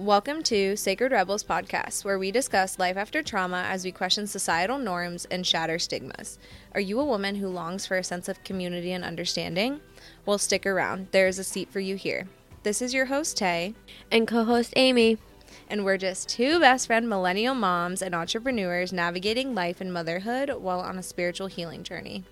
Welcome to Sacred Rebels podcast, where we discuss life after trauma as we question societal norms and shatter stigmas. Are you a woman who longs for a sense of community and understanding? Well, stick around. There is a seat for you here. This is your host, Tay, and co host Amy. and we're just two best friend millennial moms and entrepreneurs navigating life and motherhood while on a spiritual healing journey.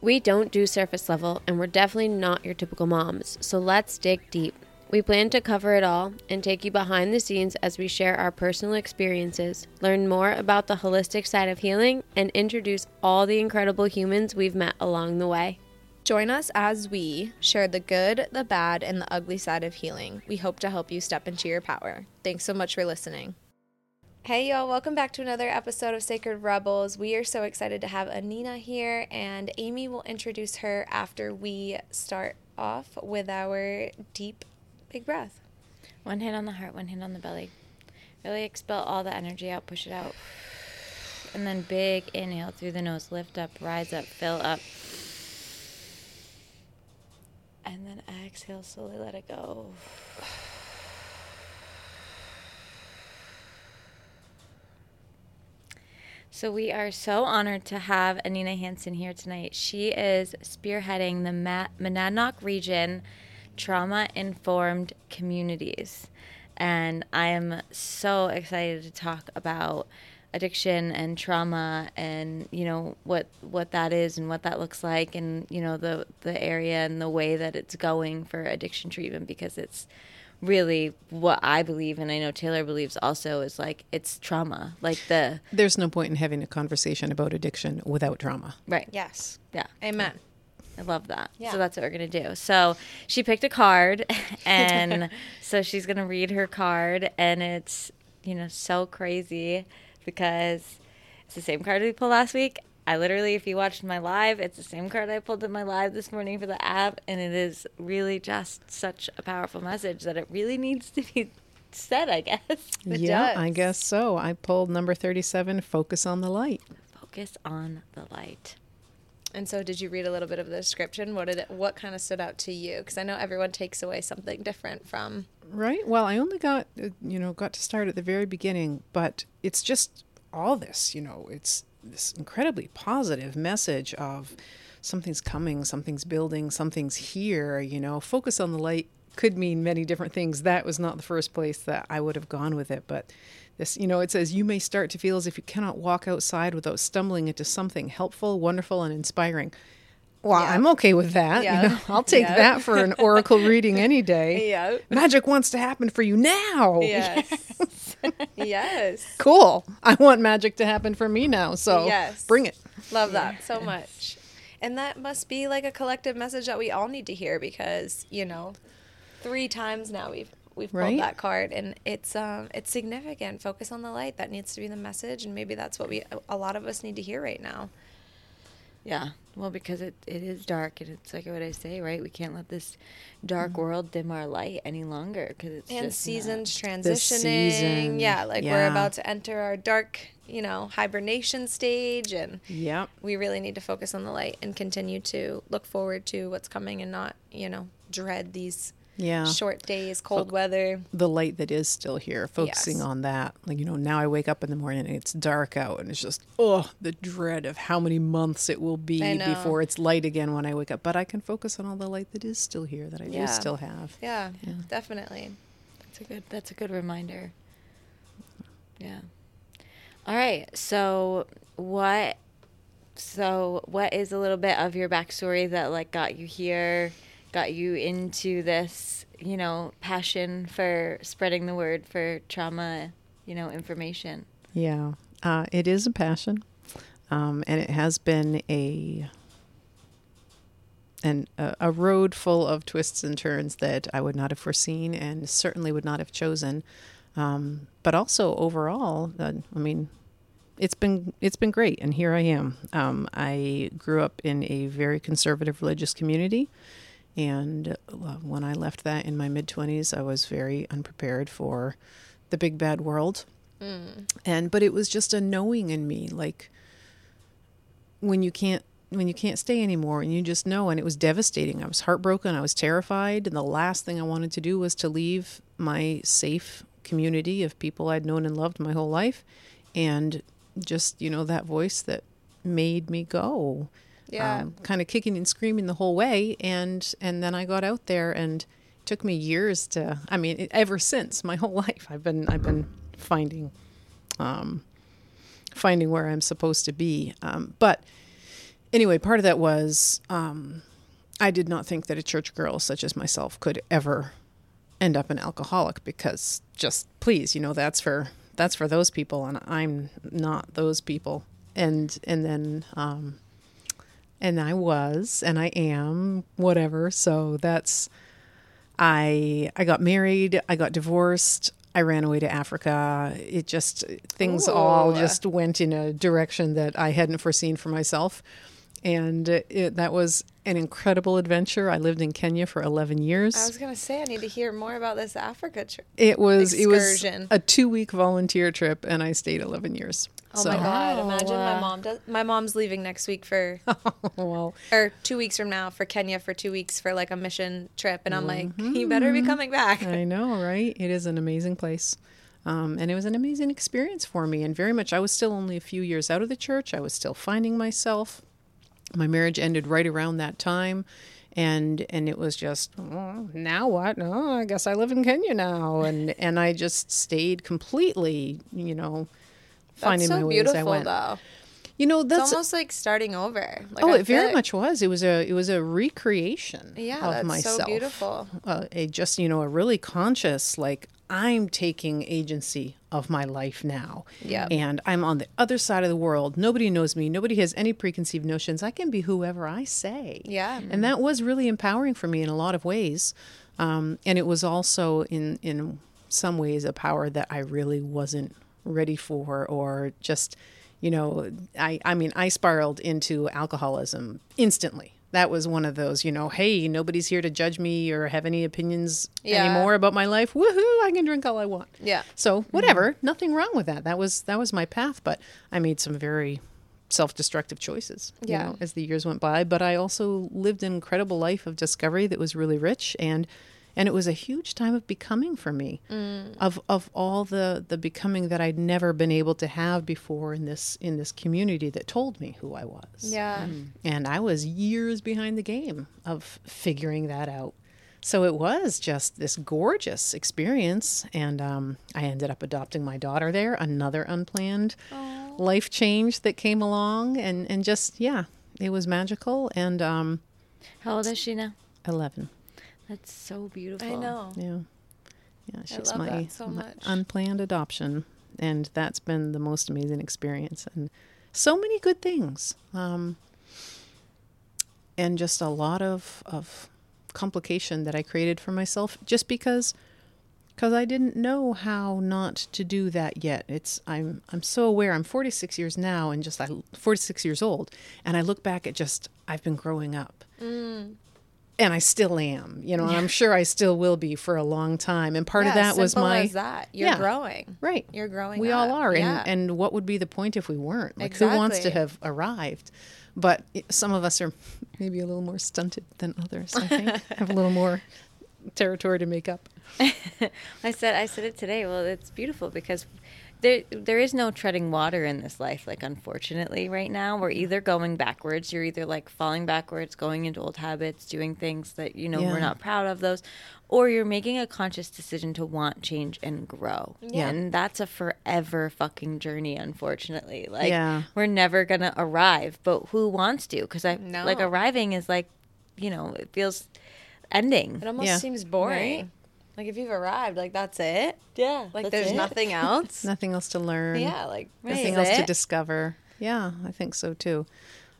We don't do surface level, and we're definitely not your typical moms, so let's dig deep. We plan to cover it all and take you behind the scenes as we share our personal experiences, learn more about the holistic side of healing, and introduce all the incredible humans we've met along the way. Join us as we share the good, the bad, and the ugly side of healing. We hope to help you step into your power. Thanks so much for listening. Hey, y'all, welcome back to another episode of Sacred Rebels. We are so excited to have Anena here, and Amy will introduce her after we start off with our deep, big breath. One hand on the heart, one hand on the belly. Really expel all the energy out, push it out. And then big inhale through the nose, lift up, rise up, fill up. And then exhale, slowly let it go. So we are so honored to have Anena Hansen here tonight. She is spearheading the Ma- Monadnock region trauma informed communities. And I am so excited to talk about addiction and trauma and you know what what that is and what that looks like and you know the the area and the way that it's going for addiction treatment because it's really what I believe and I know Taylor believes also is like it's trauma like the There's no point in having a conversation about addiction without trauma. right Yes. yeah Amen. I love that. Yeah. So that's what we're going to do. So she picked a card and so she's going to read her card and it's, you know, so crazy because it's the same card we pulled last week. I literally, if you watched my live, it's the same card I pulled in my live this morning for the app. And it is really just such a powerful message that it really needs to be said, I guess. It yeah, I guess so. I pulled number 37, Focus on the Light. Focus on the light. And so, did you read a little bit of the description? What did it? What kind of stood out to you? Because I know everyone takes away something different from. Right? Well, I only got, uh, you know, got to start at the very beginning, but it's just all this, you know, it's this incredibly positive message of something's coming, something's building, something's here, you know. Focus on the light could mean many different things. That was not the first place that I would have gone with it, but this, you know, it says you may start to feel as if you cannot walk outside without stumbling into something helpful, wonderful, and inspiring. Well, Yeah. I'm okay with that. Yeah. You know, I'll take Yeah. that for an oracle reading any day. Yeah. Magic wants to happen for you now. Yes. yes. Cool. I want magic to happen for me now. So Yes. bring it. Love that so much. And that must be like a collective message that we all need to hear because, you know, three times now we've we've pulled Right. that card and it's um it's significant. Focus on the light. That needs to be the message and maybe that's what we a lot of us need to hear right now. Yeah. Well, because it, it is dark, and it's like what I say, right? We can't let this dark world dim our light any longer because it's and just not- seasons transitioning. season, Yeah, like we're about to enter our dark, you know, hibernation stage and Yep. we really need to focus on the light and continue to look forward to what's coming and not, you know, dread these Yeah. short days, cold weather. The light that is still here, focusing Yes. on that. Like, you know, now I wake up in the morning and it's dark out and it's just, oh, the dread of how many months it will be before it's light again when I wake up. But I can focus on all the light that is still here that I Yeah. do still have. Yeah, definitely. That's a good. That's a good reminder. Yeah. All right. So what? So what is a little bit of your backstory that like got you here, got you into this, you know, passion for spreading the word for trauma, you know, information. Yeah, uh, it is a passion, um, and it has been a and a, road full of twists and turns that I would not have foreseen and certainly would not have chosen. Um, but also overall, uh, I mean, it's been it's been great, and here I am. Um, I grew up in a very conservative religious community, and uh, when I left that in my mid twenties, I was very unprepared for the big bad world. And but it was just a knowing in me like when you can't when you can't stay anymore and you just know and it was devastating. I was heartbroken. I was terrified. And the last thing i wanted to do was to leave my safe community of people I'd known and loved my whole life, and just you know that voice that made me go Yeah. um, kind of kicking and screaming the whole way and and then i got out there and it took me years to i mean ever since my whole life i've been i've been finding um finding where i'm supposed to be um but anyway part of that was um i did not think that a church girl such as myself could ever end up an alcoholic because just please you know that's for that's for those people and i'm not those people and and then um and I was and I am whatever. So that's I I got married I got divorced I ran away to Africa. It just things all just went in a direction that I hadn't foreseen for myself. And it, that was an incredible adventure. I lived in Kenya for 11 years. I was gonna say I need to hear more about this Africa trip. it was it was a 2 week volunteer trip and I stayed 11 years Oh so my god! Imagine my mom does. My mom's leaving next week for, well or two weeks from now for Kenya for two weeks for like a mission trip, and I'm like, you better be coming back. I know, right? It is an amazing place. Um, and it was an amazing experience for me. And very much, I was still only a few years out of the church. I was still finding myself. My marriage ended right around that time. And and it was just oh, now what? Oh, I guess I live in Kenya now, and and I just stayed completely, you know, finding so my way as I beautiful, went. though. You know, It's that's almost like starting over. Like, oh, I it very like- much was. It was a it was a recreation Yeah, of that's myself. so beautiful. Uh, a just you know a really conscious like I'm taking agency of my life now. Yep. and I'm on the other side of the world. Nobody knows me. Nobody has any preconceived notions. I can be whoever I say. Yeah. and that was really empowering for me in a lot of ways. Um, and it was also in in some ways a power that I really wasn't ready for, or just you know, I I mean, I spiraled into alcoholism instantly. That was one of those, you know, hey, nobody's here to judge me or have any opinions Yeah. anymore about my life. Woohoo! I can drink all I want. Yeah. So mm-hmm. whatever, nothing wrong with that. That was that was my path, but I made some very self-destructive choices. you Yeah. know, as the years went by, but I also lived an incredible life of discovery that was really rich and and it was a huge time of becoming for me of of all the the becoming that I'd never been able to have before in this in this community that told me who I was. Yeah. And I was years behind the game of figuring that out. So it was just this gorgeous experience. And um, I ended up adopting my daughter there, another unplanned life change that came along. And, and just, yeah, it was magical. And um, How old is she now? 11. That's so beautiful. I know. Yeah. Yeah, she's love my, that so my much. unplanned adoption. And that's been the most amazing experience. And so many good things. Um, and just a lot of, of complication that I created for myself just because because I didn't know how not to do that yet. It's I'm I'm so aware. I'm 46 years now and just I 46 years old and I look back at just I've been growing up. And I still am, you know, and I'm sure I still will be for a long time. And part of that was my as that. You're Yeah. growing. Right. You're growing We all up. are. Yeah. And, and what would be the point if we weren't? Like, who wants to have arrived? But some of us are maybe a little more stunted than others, I think. have a little more territory to make up. I said I said it today. Well, it's beautiful because there there is no treading water in this life. Like unfortunately, right now we're either going backwards. You're either like falling backwards, going into old habits, doing things that you know Yeah. we're not proud of those, or you're making a conscious decision to want change and grow. Yeah. and that's a forever fucking journey. Unfortunately, like Yeah. we're never gonna arrive. But who wants to? Because I No. like arriving is like, you know, it feels ending. It almost Yeah. seems boring. Right? Like if you've arrived, like that's it. Yeah, Like there's it. nothing else. Nothing else to learn. yeah. Like Nothing else is to discover. Yeah, I think so too.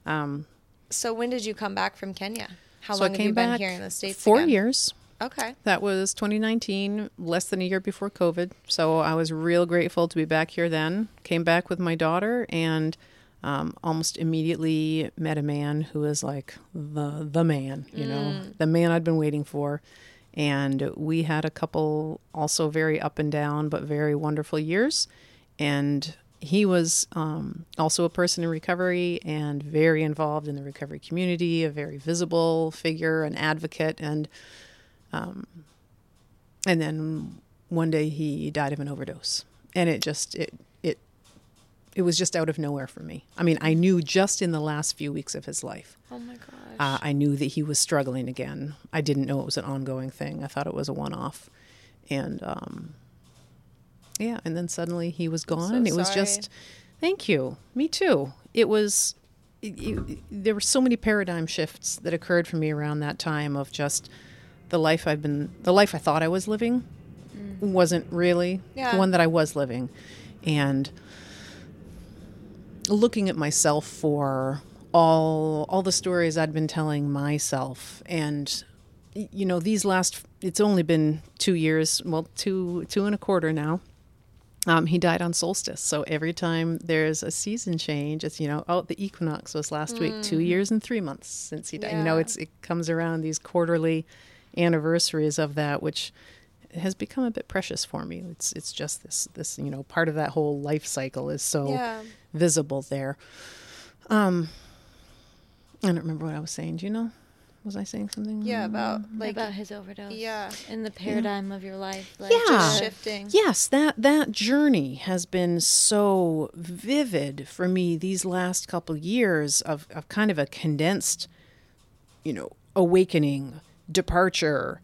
Um, So when did you come back from Kenya? How so I long have you been here in the states? Four again? years. Okay. That was 2019, less than a year before COVID. So I was real grateful to be back here then. Came back with my daughter and um, almost immediately met a man who was like the the man, you know, the man I'd been waiting for. And we had a couple also very up and down, but very wonderful years. And he was um, also a person in recovery and very involved in the recovery community, a very visible figure, an advocate, and and then one day he died of an overdose, and it just it it was just out of nowhere for me. I mean, I knew just in the last few weeks of his life. Oh my gosh. Uh, I knew that he was struggling again. I didn't know it was an ongoing thing. I thought it was a one-off, and um, yeah, and then suddenly he was gone. so and it was just, thank you. Me too. It was. It, it, there were so many paradigm shifts that occurred for me around that time of just the life I've been, the life I thought I was living, wasn't really Yeah. the one that I was living, and looking at myself for all all the stories I'd been telling myself. And you know these last it's only been 2 years well two two and a quarter now. Um, he died on solstice. So every time there's a season change it's you know oh the equinox was last week 2 years and 3 months since he died. You know it's it comes around these quarterly anniversaries of that which has become a bit precious for me it's it's just this this you know part of that whole life cycle is so Yeah. visible there. Um, I don't remember what I was saying. Do you know? Was I saying something? Yeah, about like about his overdose. yeah. In the paradigm of your life. Like, Yeah. Just shifting. Yes, that that journey has been so vivid for me these last couple years of, of kind of a condensed, you know, awakening, departure,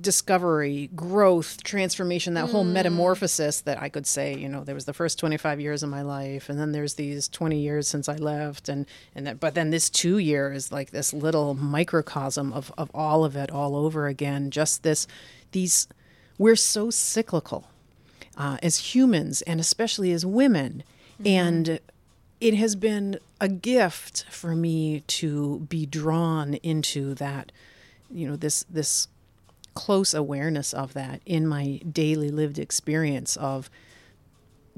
discovery, growth, transformation, that whole metamorphosis that I could say, you know, there was the first 25 years of my life and then there's these 20 years since I left and and that but then this 2 years is like this little microcosm of of all of it all over again, just this these we're so cyclical uh, as humans and especially as women. And it has been a gift for me to be drawn into that, you know, this this close awareness of that in my daily lived experience of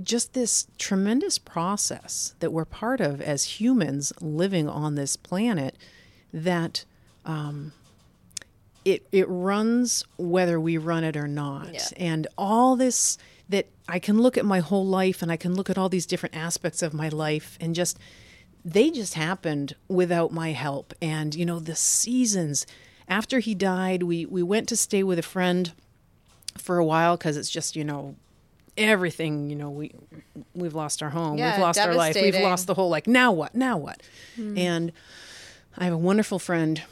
just this tremendous process that we're part of as humans living on this planet that um, it it runs whether we run it or not Yeah. and all this that I can look at my whole life and I can look at all these different aspects of my life and just they just happened without my help and you know the seasons after he died we we went to stay with a friend for a while cuz it's just you know everything you know we we've lost our home Yeah, we've lost our life we've lost the whole like now what now what? Hmm. And I have a wonderful friend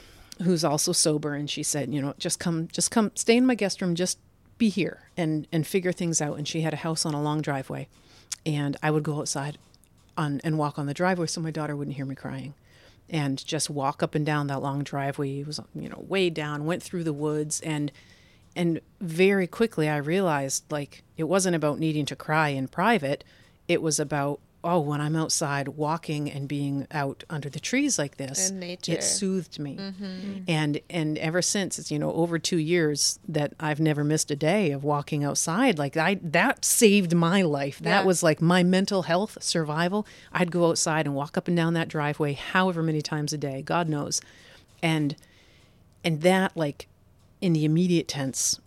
who's also sober and she said, you know, just come just come stay in my guest room, just be here and and figure things out. And she had a house on a long driveway and I would go outside on and walk on the driveway so my daughter wouldn't hear me crying and just walk up and down that long driveway. It was you know way down, went through the woods and and very quickly I realized like it wasn't about needing to cry in private. It was about oh when I'm outside walking and being out under the trees like this, it soothed me. Mm-hmm. And and ever since it's you know over 2 years that I've never missed a day of walking outside like I that saved my life. That Yeah. was like my mental health survival. I'd go outside and walk up and down that driveway however many times a day, God knows. And and that like in the immediate tense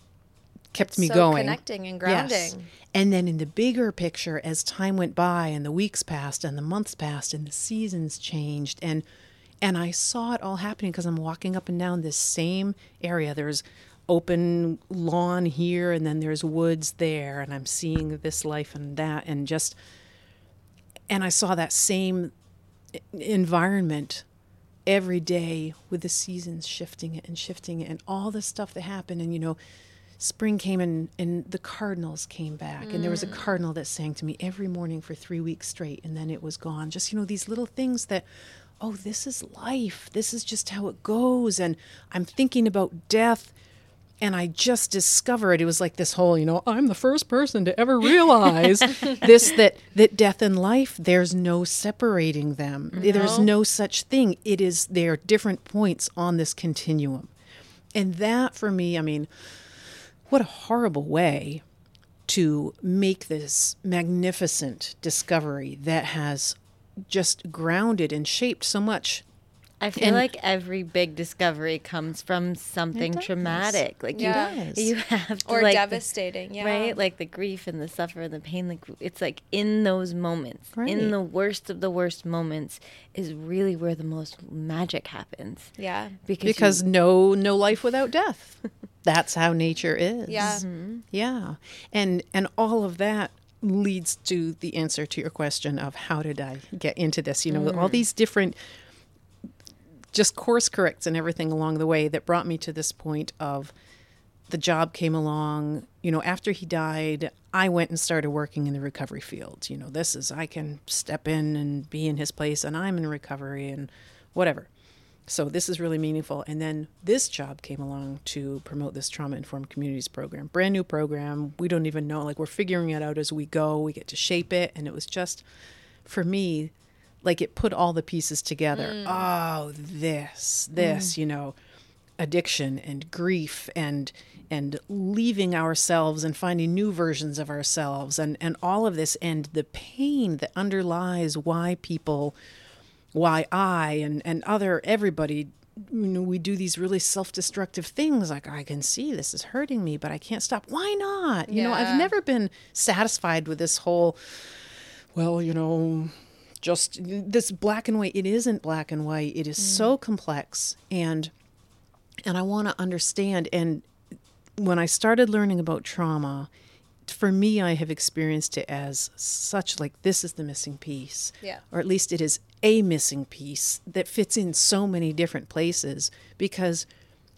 kept me so going connecting and grounding. Yes. and then in the bigger picture as time went by and the weeks passed and the months passed and the seasons changed and and I saw it all happening because I'm walking up and down this same area there's open lawn here and then there's woods there and I'm seeing this life and that and just and I saw that same environment every day with the seasons shifting it and shifting it and all the stuff that happened and you know spring came and and the cardinals came back and there was a mm. cardinal that sang to me every morning for 3 weeks straight and then it was gone just you know these little things that oh this is life this is just how it goes and i'm thinking about death and I just discovered it was like this whole, you know, I'm the first person to ever realize this that that death and life there's no separating them. There's no such thing. It is they are different points on this continuum. And that for me, I mean, what a horrible way to make this magnificent discovery that has just grounded and shaped so much I feel And- like every big discovery comes from something traumatic. Like Yeah. you, does. you have to Or like the- devastating. yeah. right? Like the grief and the suffer and the pain. Like it's like in those moments, Right. in the worst of the worst moments, is really where the most magic happens. Yeah. Because because you- no no life without death. that's how nature is. Yeah. Mm-hmm. Yeah. And and all of that leads to the answer to your question of how did I get into this? You know, all mm-hmm. these different just course corrects and everything along the way that brought me to this point of the job came along, you know, after he died, I went and started working in the recovery field. You know, this is I can step in and be in his place and I'm in recovery and whatever. So this is really meaningful. And then this job came along to promote this trauma informed communities program. Brand new program. We don't even know like we're figuring it out as we go. We get to shape it and it was just for me like it put all the pieces together. Mm. Oh, this, this, mm. you know, addiction and grief and and leaving ourselves and finding new versions of ourselves and and all of this and the pain that underlies why people why I and and other everybody you know we do these really self-destructive things like I can see this is hurting me but I can't stop. Why not? You know I've never been satisfied with this whole well you know just this black and white. It isn't black and white. It is mm. so complex and and I want to understand. And when I started learning about trauma, for me, I have experienced it as such like this is the missing piece. Yeah. Or at least it is a missing piece that fits in so many different places because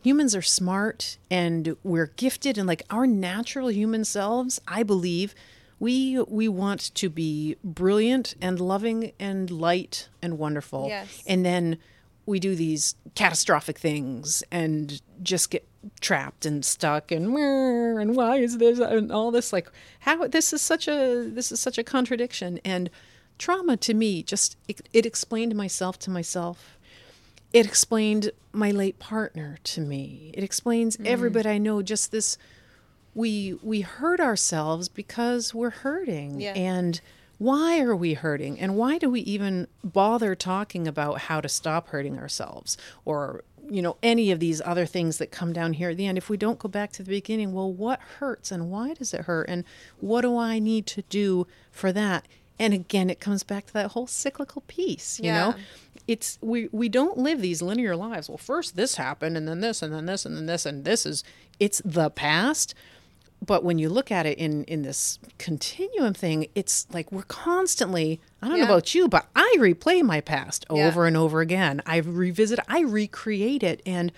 humans are smart and we're gifted and like our natural human selves, I believe, we we want to be brilliant and loving and light and wonderful. Yes. And then we do these catastrophic things and just get trapped and stuck and "Where," and why is this? and all this like how this is such a this is such a contradiction. And trauma to me just it, it explained myself to myself. It explained my late partner to me. It explains mm. everybody i know. Just this we we hurt ourselves because we're hurting. Yeah. and why are we hurting? And why do we even bother talking about how to stop hurting ourselves or you know any of these other things that come down here at the end? If we don't go back to the beginning well what hurts and why does it hurt? And what do i need to do for that? And again it comes back to that whole cyclical piece you know? It's we we don't live these linear lives. Well first this happened and then this and then this and then this and this is it's the past but when you look at it in in this continuum thing it's like we're constantly i don't Yeah. know about you but i replay my past Yeah. over and over again i revisit i recreate it and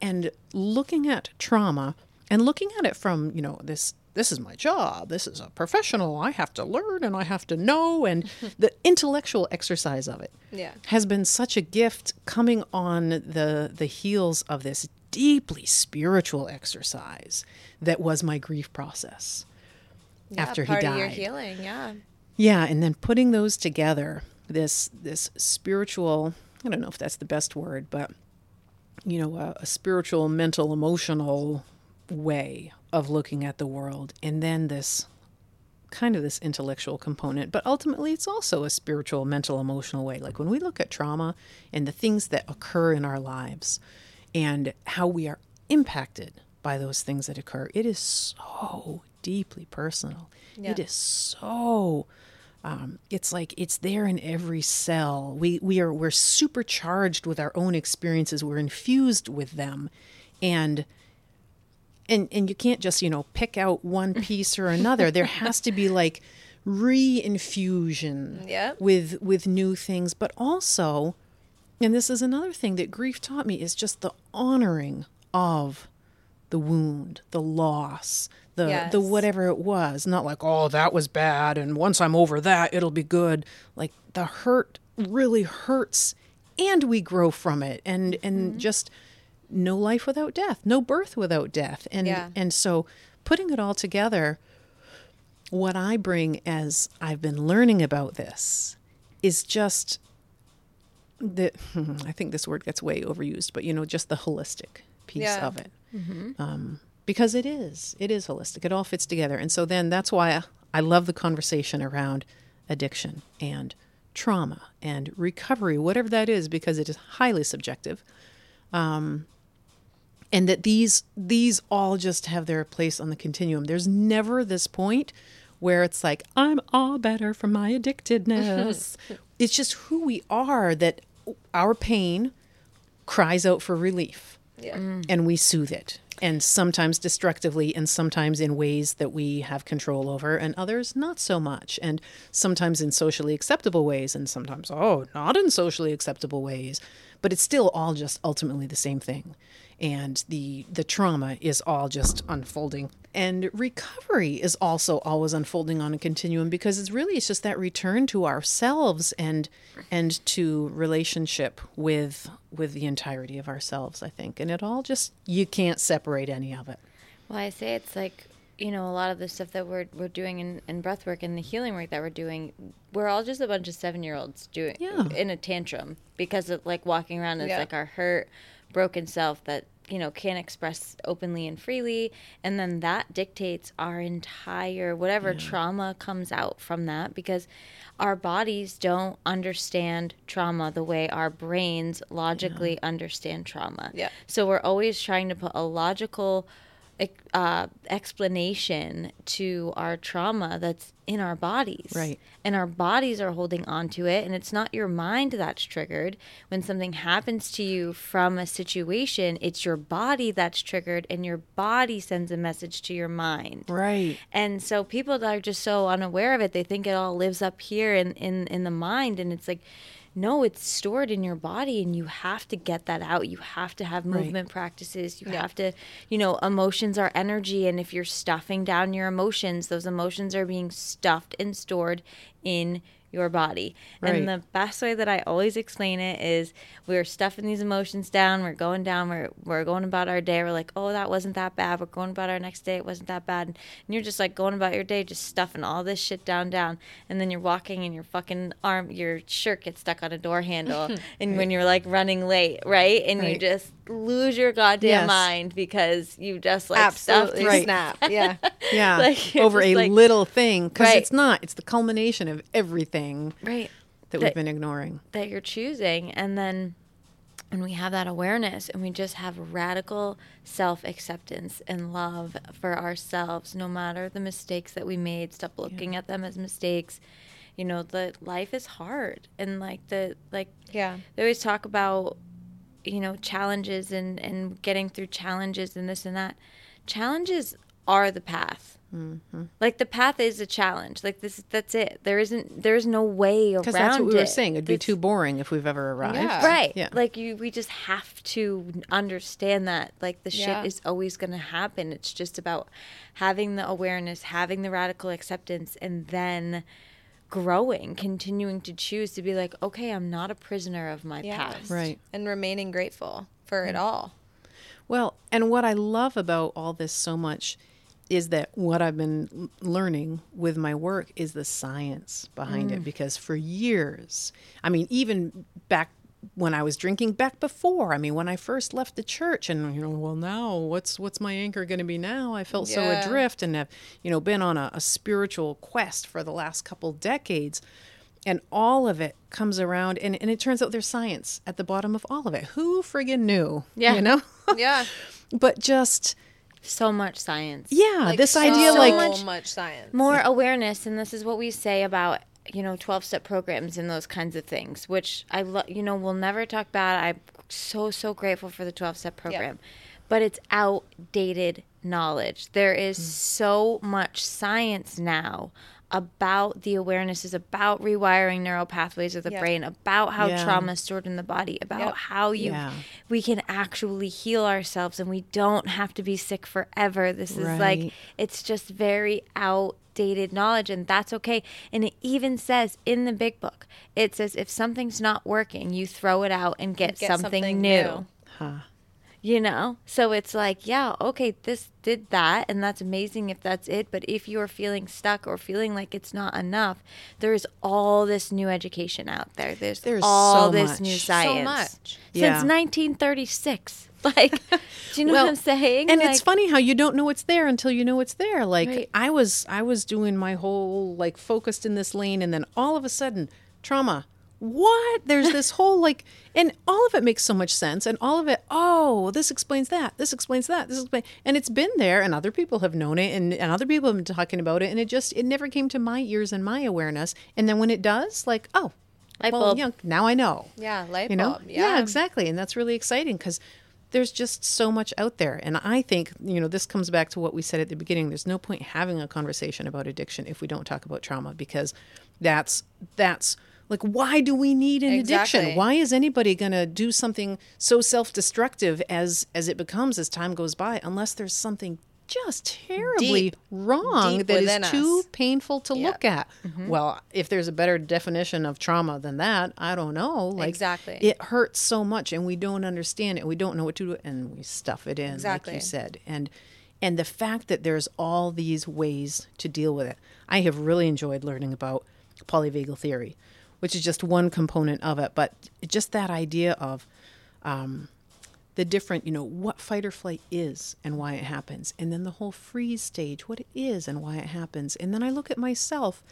and looking at trauma and looking at it from you know this this is my job this is a professional i have to learn and i have to know and the intellectual exercise of it Yeah. has been such a gift coming on the the heels of this deeply spiritual exercise that was my grief process Yeah, after he died of your healing. Yeah. yeah, and then putting those together, this this spiritual, I don't know if that's the best word, but you know, a, a spiritual, mental, emotional way of looking at the world, and then this kind of this intellectual component, but ultimately it's also a spiritual, mental, emotional way. Like when we look at trauma and the things that occur in our lives and how we are impacted by those things that occur, it is so deeply personal. It Yeah. is so um, it's like it's there in every cell. We we are we're supercharged with our own experiences. We're infused with them, and and and you can't just you know pick out one piece or another. there has to be like re-infusion Yep. with with new things, but also, and this is another thing that grief taught me is just the honoring of the wound, the loss, the the whatever it was. Not like, oh, that was bad, and once I'm over that, it'll be good. Like the hurt really hurts, and we grow from it, and Mm-hmm. and just no life without death, no birth without death, and Yeah. and so putting it all together, what I bring as I've been learning about this is just the I think this word gets way overused, but you know, just the holistic piece Yeah. of it. Um, because it is, it is holistic. It all fits together, and so then that's why I, I love the conversation around addiction and trauma and recovery, whatever that is, because it is highly subjective. Um, and that these these all just have their place on the continuum. There's never this point where it's like I'm all better from my addictedness. it's just who we are that our pain cries out for relief. Yeah. Mm. and we soothe it and sometimes destructively and sometimes in ways that we have control over and others not so much and sometimes in socially acceptable ways and sometimes oh not in socially acceptable ways but it's still all just ultimately the same thing and the the trauma is all just unfolding and recovery is also always unfolding on a continuum because it's really it's just that return to ourselves and and to relationship with with the entirety of ourselves i think and it all just you can't separate any of it Well, I say it's like, you know, a lot of the stuff that we're, we're doing in, in breath work and the healing work that we're doing, we're all just a bunch of seven year olds doing Yeah. in a tantrum because of like walking around as Yeah. like our hurt, broken self that, you know, can't express openly and freely. And then that dictates our entire, whatever trauma comes out from that because our bodies don't understand trauma the way our brains logically understand trauma. Yeah. So we're always trying to put a logical ex- uh, explanation to our trauma that's in our bodies. Right. And our bodies are holding on to it. And it's not your mind that's triggered. When something happens to you from a situation, it's your body that's triggered, and your body sends a message to your mind. right And so people that are just so unaware of it, they think it all lives up here in, in, in the mind. And it's like, no, it's stored in your body and you have to get that out. You have to have movement practices. You have to, you know, emotions are energy. And if you're stuffing down your emotions, those emotions are being stuffed and stored in your body. Right. And the best way that I always explain it is we're stuffing these emotions down, we're going down, we're, we're going about our day. We're like, oh, that wasn't that bad. We're going about our next day, it wasn't that bad. And you're just like going about your day, just stuffing all this shit down, down. And then you're walking and your fucking arm, your shirt gets stuck on a door handle. and when you're like running late, right? And you just lose your goddamn Yes. mind because you just like Absolutely Right. snap. Yeah. yeah Like, over a like- little thing because Right. it's not it's the culmination of everything Right. that, That- we've been ignoring that you're choosing and then when we have that awareness and we just have radical self-acceptance and love for ourselves no matter the mistakes that we made stop looking at them as mistakes you know the life is hard and like the like Yeah. they always talk about you know challenges and and getting through challenges and this and that challenges are the path. Mm-hmm. like the path is a challenge. Like this that's it. There isn't there's no way around because that's what we were saying. It'd be It's- too boring if we've ever arrived. Yeah. right. Yeah. like you we just have to understand that like the Yeah. shit is always going to happen. It's just about having the awareness having the radical acceptance and then growing continuing to choose to be like okay i'm not a prisoner of my Yeah. past right And remaining grateful for Mm. it all. Well, and what I love about all this so much is that what I've been learning with my work is the science behind Mm. it because for years, I mean even back when I was drinking back before, I mean when I first left the church and you know, well now what's what's my anchor going to be now? I felt so adrift and have, you know, been on a, a spiritual quest for the last couple decades and all of it comes around and, and it turns out there's science at the bottom of all of it who friggin knew Yeah. you know Yeah. but just so much science yeah Like, this so idea like so much, science. more awareness and this is what we say about you know 12 step programs and those kinds of things which i love you know we'll never talk bad. I'm so so grateful for the 12 step program but it's outdated knowledge. There is mm. so much science now about the awareness is about rewiring neural pathways of the Yeah. brain about how Yeah. trauma is stored in the body about how you Yeah. we can actually heal ourselves and we don't have to be sick forever. This is like it's just very outdated knowledge and that's okay and it even says in the big book it says if something's not working you throw it out and get, Get something, something new, new. huh. you know so it's like yeah okay this did that and that's amazing if that's it but if you're feeling stuck or feeling like it's not enough there's all this new education out there there's, There's all so this much. new So science much. Yeah. since 1936 like do you know Well, what i'm saying and Like- it's funny how you don't know it's there until you know it's there like Right. i was i was doing my whole like focused in this lane and then all of a sudden trauma what there's this whole like and all of it makes so much sense and all of it oh this explains that this explains that this explains and it's been there and other people have known it and, and other people have been talking about it and it just it never came to my ears and my awareness and then when it does like oh Light well bulb. yeah, now i know Yeah, light you know bulb. yeah. Yeah, exactly and that's really exciting because there's just so much out there. And I think, you know, this comes back to what we said at the beginning. There's no point having a conversation about addiction if we don't talk about trauma because that's that's like why do we need an Exactly. addiction? Why is anybody going to do something so self-destructive as as it becomes as time goes by unless there's something just terribly Deep. wrong Deep that is too us. painful to Yeah. look at. Well, if there's a better definition of trauma than that, I don't know. Like Exactly. it hurts so much and we don't understand it. We don't know what to do and we stuff it in Exactly. like you said. And and the fact that there's all these ways to deal with it. I have really enjoyed learning about polyvagal theory, which is just one component of it, but just that idea of um, the different, you know, what fight or flight is and why it happens, and then the whole freeze stage, what it is and why it happens. And then I look at myself,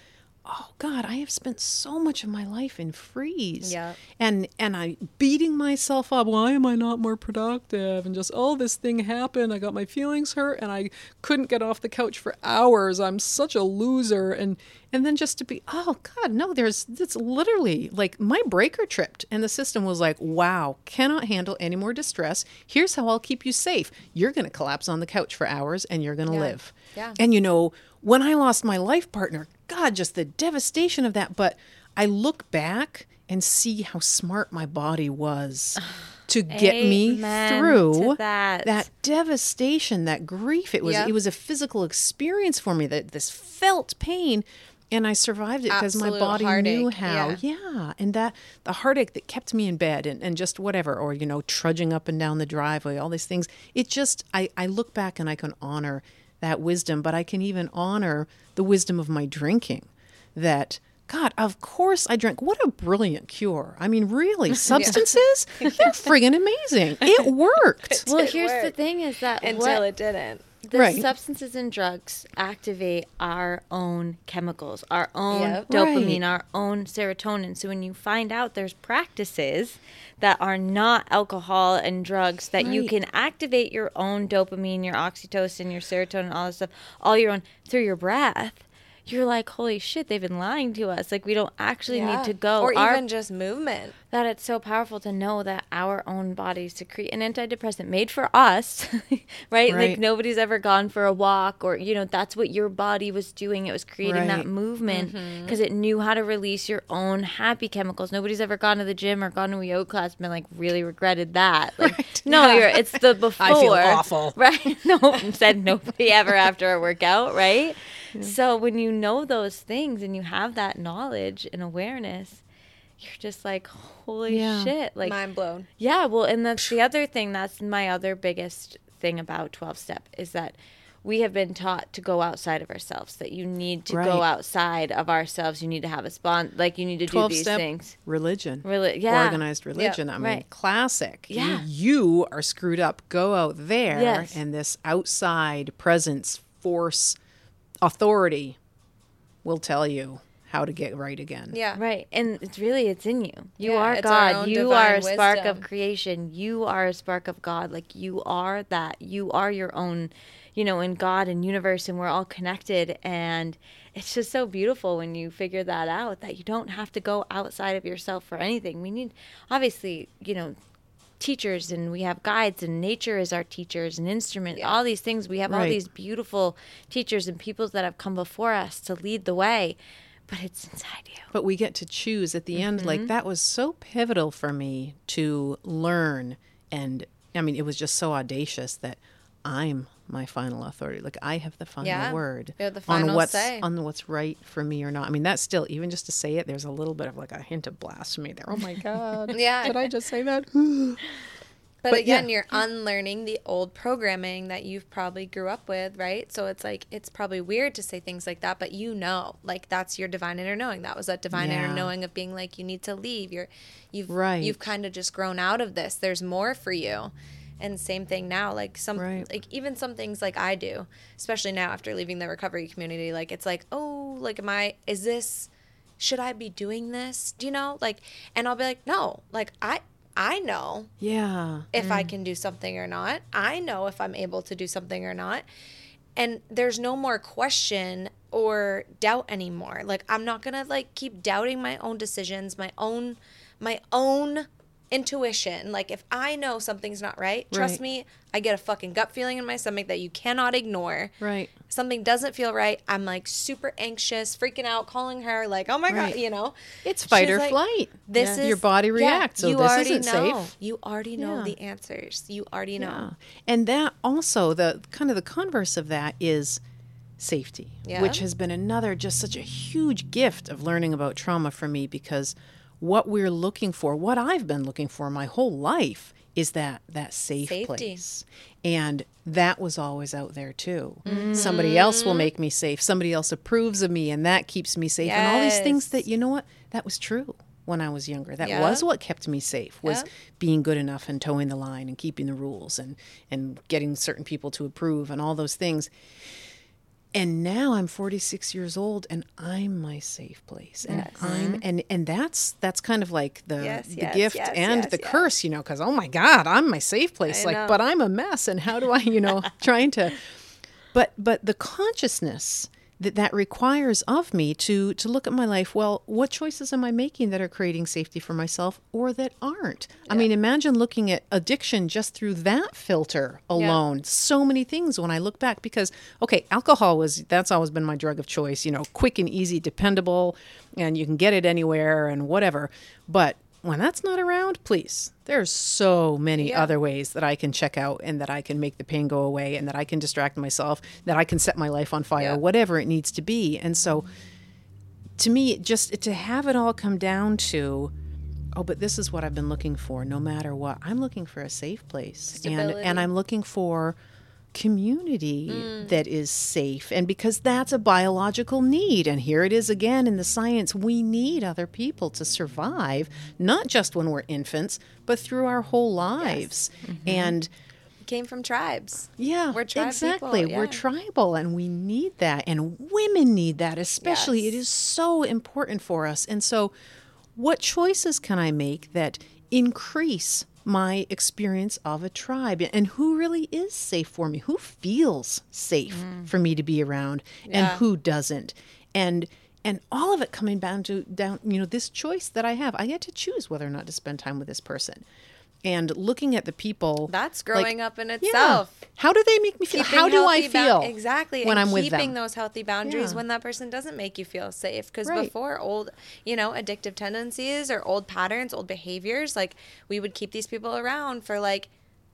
oh God, I have spent so much of my life in freeze. Yeah. And and I beating myself up. Why am I not more productive? And just oh, this thing happened. I got my feelings hurt, and I couldn't get off the couch for hours. I'm such a loser. And and then just to be oh God, no, there's it's literally like my breaker tripped, and the system was like, wow, cannot handle any more distress. Here's how I'll keep you safe. You're going to collapse on the couch for hours, and you're going to live. Yeah. And you know, when I lost my life partner, God, just the devastation of that. But I look back and see how smart my body was to get me through to that. devastation, that grief. It was Yep. it was a physical experience for me. That this felt pain. And I survived it because my body knew how. yeah. Yeah. And that the heartache that kept me in bed and, and just whatever, or, you know, trudging up and down the driveway, all these things. It just, I, I look back and I can honor that wisdom, but I can even honor the wisdom of my drinking that. God, of course I drank. What a brilliant cure. I mean, really, substances, they're friggin' amazing. It worked. Well, It here's the thing: is that Until what, it didn't. The Right. substances and drugs activate our own chemicals, our own Yep. dopamine, Right. our own serotonin. So when you find out there's practices that are not alcohol and drugs that you can activate your own dopamine, your oxytocin, your serotonin, all this stuff, all your own through your breath. You're like, holy shit, they've been lying to us. Like we don't actually Yeah. need to go. Or Our even just movement. That it's so powerful to know that our own bodies secrete an antidepressant made for us, right? Like nobody's ever gone for a walk or, you know, that's what your body was doing. It was creating that Right. movement Mm-hmm. because it knew how to release your own happy chemicals. Nobody's ever gone to the gym or gone to a yoga class and been like, really regretted that. Like, no, you're, it's the before. I feel awful. Right? No, said nobody ever after a workout, right? So when you know those things and you have that knowledge and awareness, you're just like, holy Yeah. shit. Like, Mind blown. yeah, well, and that's the other thing. That's my other biggest thing about 12 step is that we have been taught to go outside of ourselves, that you need to go outside of ourselves. You need to have a spawn, like, you need to do these step things. religion. Really, yeah. Organized religion. I mean, right. classic. You- Yeah. You, are screwed up. Go out there, Yes. and this outside presence, force, authority will tell you how to get right again. Yeah. Right. And it's really it's in you. You Yeah, are God. You are a divine spark of creation. You are a spark of God. Like you are that. You are your own, you know, in God and universe and we're all connected and it's just so beautiful when you figure that out that you don't have to go outside of yourself for anything. We need obviously, you know, teachers and we have guides and nature is our teachers and instrument all these things we have all these beautiful teachers and peoples that have come before us to lead the way but it's inside you But we get to choose at the end. Mm-hmm. Like, that was so pivotal for me to learn. And I mean, it was just so audacious that I'm my final authority. Like, I have the final Yeah. word You have the on what's say. on what's right for me or not. I mean, that's still even just to say it. There's a little bit of like a hint of blasphemy there. Oh my god! Yeah. did I just say that? But, But again, yeah. you're unlearning the old programming that you've probably grew up with, right? So it's like it's probably weird to say things like that, but you know, like that's your divine inner knowing. That was that divine Yeah. inner knowing of being like you need to leave. You're you've Right. you've kind of just grown out of this. There's more for you. And same thing now, like some Right. like even some things like I do, especially now after leaving the recovery community, like it's like, oh, like am I is this should I be doing this? Do you know? Like and I'll be like, no, like I I know Yeah. if I mm. can do something or not. I know if I'm able to do something or not. And there's no more question or doubt anymore. Like I'm not going to like keep doubting my own decisions, my own my own intuition. Like if I know something's not right, trust me, I get a fucking gut feeling in my stomach that you cannot ignore. Right. Something doesn't feel right. I'm like super anxious, freaking out, calling her like, "Oh my Right. god," you know. It's fight She's or like, flight. This Yeah. is Your body yeah, reacts, so you this already isn't know. safe. You already know Yeah. the answers. You already know. Yeah. And that also the kind of the converse of that is safety, Yeah. which has been another just such a huge gift of learning about trauma for me because what we're looking for, what I've been looking for my whole life is that that safe Safety. place. And that was always out there too. Somebody else will mm-hmm. make me safe. Somebody else approves of me and that keeps me safe. And all these things that you know what? That was true when I was younger. That Yeah. was what kept me safe was Yeah. being good enough and toeing the line and keeping the rules and and getting certain people to approve and all those things. And now I'm 46 years old and I'm my safe place. And I'm mm-hmm. and and that's that's kind of like the Yes, the yes, gift yes, and yes, the yes. curse, you know, cuz oh my god, I'm my safe place I like know. but I'm a mess and how do I, you know, trying to but but the consciousness that that requires of me to to look at my life well what choices am i making that are creating safety for myself or that aren't? I mean imagine looking at addiction just through that filter alone. So many things when i look back because okay alcohol was that's always been my drug of choice you know quick and easy dependable and you can get it anywhere and whatever. But when that's not around, please, there's so many Yeah. other ways that I can check out and that I can make the pain go away and that I can distract myself, that I can set my life on fire, Yeah. whatever it needs to be. And so to me, just to have it all come down to, oh, but this is what I've been looking for no matter what. I'm looking for a safe place. And and I'm looking for community Mm. that is safe and because that's a biological need and here it is again in the science we need other people to survive not just when we're infants but through our whole lives and Came from tribes. yeah, We're tribe exactly. people, We're tribal and we need that. And women need that, especially. It Yes. is so important for us. And so, what choices can I make that increase my experience of a tribe? And who really is safe for me? Who feels safe for me to be around and Mm. Who doesn't? And and all of it coming down to down, you know, this choice that I have. I get to choose whether or not to spend time with this person. And looking at the people That's like, growing up in yeah. itself. How do they make me feel? Keeping How do I feel? exactly when and I'm with keeping them? those healthy boundaries Yeah. when that person doesn't make you feel safe because Right. before old you know addictive tendencies or old patterns old behaviors like we would keep these people around for like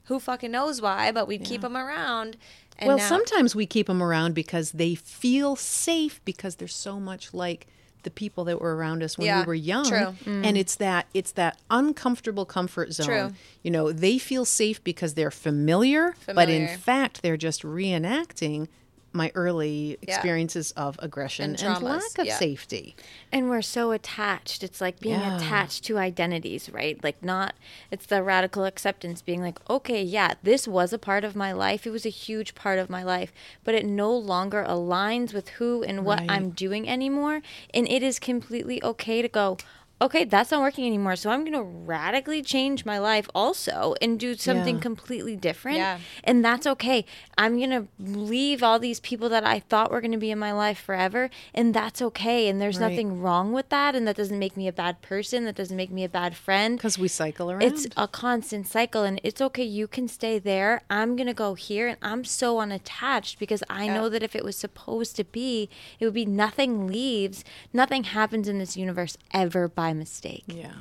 who fucking knows why but we'd keep them around and well, now, sometimes we keep them around because they feel safe because they're so much like the people that were around us when Yeah, we were young. true. And it's that it's that uncomfortable comfort zone. True. You know, they feel safe because they're familiar, but in fact they're just reenacting my early Yeah. experiences of aggression And and, lack of yeah. safety. And we're so attached. It's like being Yeah. attached to identities, right? Like, not, it's the radical acceptance being like, okay, yeah, this was a part of my life. It was a huge part of my life, but it no longer aligns with who and what Right. I'm doing anymore. And it is completely okay to go, okay, that's not working anymore. So I'm going to radically change my life also and do something Yeah. completely different. Yeah. And that's okay. I'm going to leave all these people that I thought were going to be in my life forever. And that's okay. And there's Right. nothing wrong with that. And that doesn't make me a bad person. That doesn't make me a bad friend. Because we cycle around. It's a constant cycle. And it's okay. You can stay there. I'm going to go here. And I'm so unattached because I know that if it was supposed to be, it would be nothing leaves. Nothing happens in this universe ever by mistake yeah.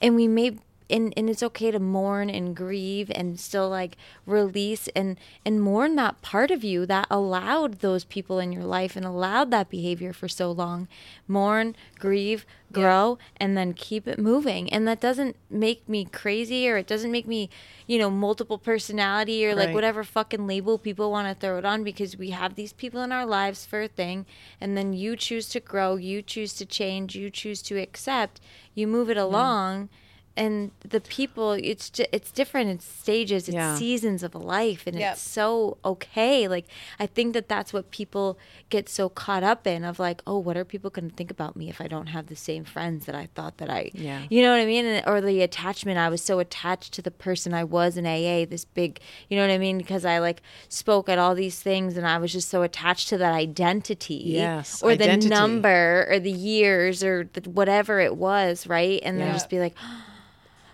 and we may and, and it's okay to mourn and grieve and still like release and and mourn that part of you that allowed those people in your life and allowed that behavior for so long. Mourn grieve grow and then keep it moving. And that doesn't make me crazy or it doesn't make me you know multiple personality or like whatever fucking label people want to throw it on because we have these people in our lives for a thing. And then you choose to grow you choose to change you choose to accept you move it along and the people it's ju- it's different it's stages it's Yeah. seasons of life and Yep. it's so okay like i think that that's what people get so caught up in of like oh what are people going to think about me if i don't have the same friends that i thought that i Yeah. you know what i mean And- or the attachment i was so attached to the person i was in aa this big you know what i mean because i like spoke at all these things and i was just so attached to that identity Yes, or identity. the number or the years or the, whatever it was right and then Yeah. just be like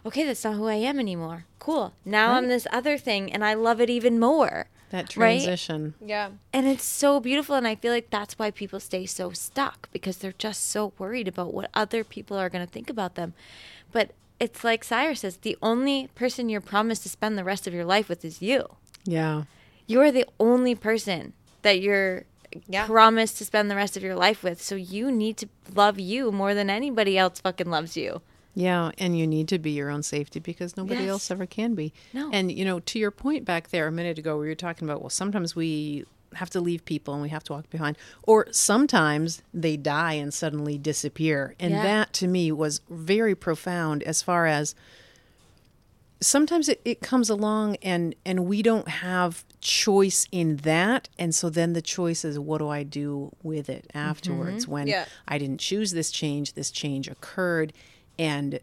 okay, that's not who I am anymore. Cool. Now I'm this other thing and I love it even more. That Right? transition. Yeah. And it's so beautiful. And I feel like that's why people stay so stuck because they're just so worried about what other people are going to think about them. But it's like Cyrus says the only person you're promised to spend the rest of your life with is you. Yeah. You're the only person that you're Yeah. promised to spend the rest of your life with. So you need to love you more than anybody else fucking loves you. Yeah, and you need to be your own safety because nobody Yes. else ever can be. No. And you know, to your point back there a minute ago where you're talking about well, sometimes we have to leave people and we have to walk behind or sometimes they die and suddenly disappear. And Yeah. that to me was very profound as far as sometimes it, it comes along and and we don't have choice in that and so then the choice is what do i do with it afterwards mm-hmm. when Yeah. i didn't choose this change this change occurred and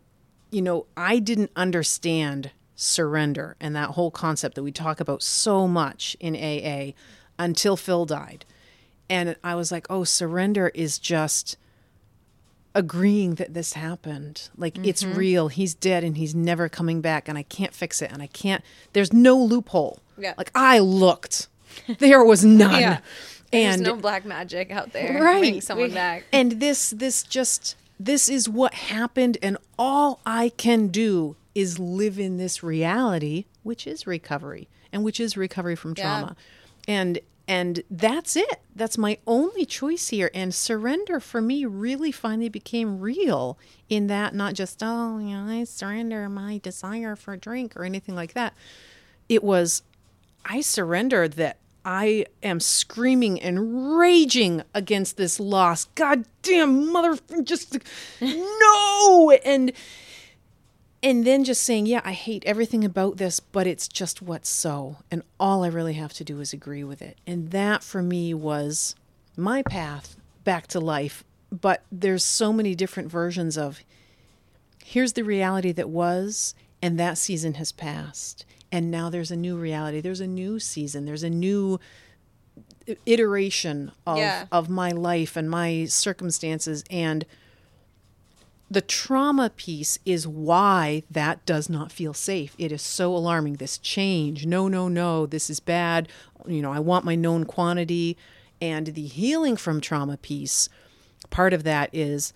you know i didn't understand surrender and that whole concept that we talk about so much in aa until phil died and i was like oh surrender is just agreeing that this happened. Like it's Mm-hmm. real. He's dead and he's never coming back and I can't fix it and I can't there's no loophole. Yeah. Like I looked. There was none. Yeah. And There's no black magic out there. Right. Bring someone back. and this this just this is what happened and all I can do is live in this reality which is recovery and which is recovery from Yeah. trauma. And and that's it. That's my only choice here and surrender for me really finally became real in that not just oh, you know, I surrender my desire for a drink or anything like that. It was I surrender that I am screaming and raging against this loss. God damn mother just no and and then just saying, yeah, I hate everything about this, but it's just what's so. And all I really have to do is agree with it. And that for me was my path back to life. But there's so many different versions of here's the reality that was, and that season has passed. And now there's a new reality. There's a new season. There's a new iteration of, Yeah. of my life and my circumstances. And the trauma piece is why that does not feel safe. It is so alarming. This change. No, no, no. This is bad. You know, I want my known quantity. And the healing from trauma piece, part of that is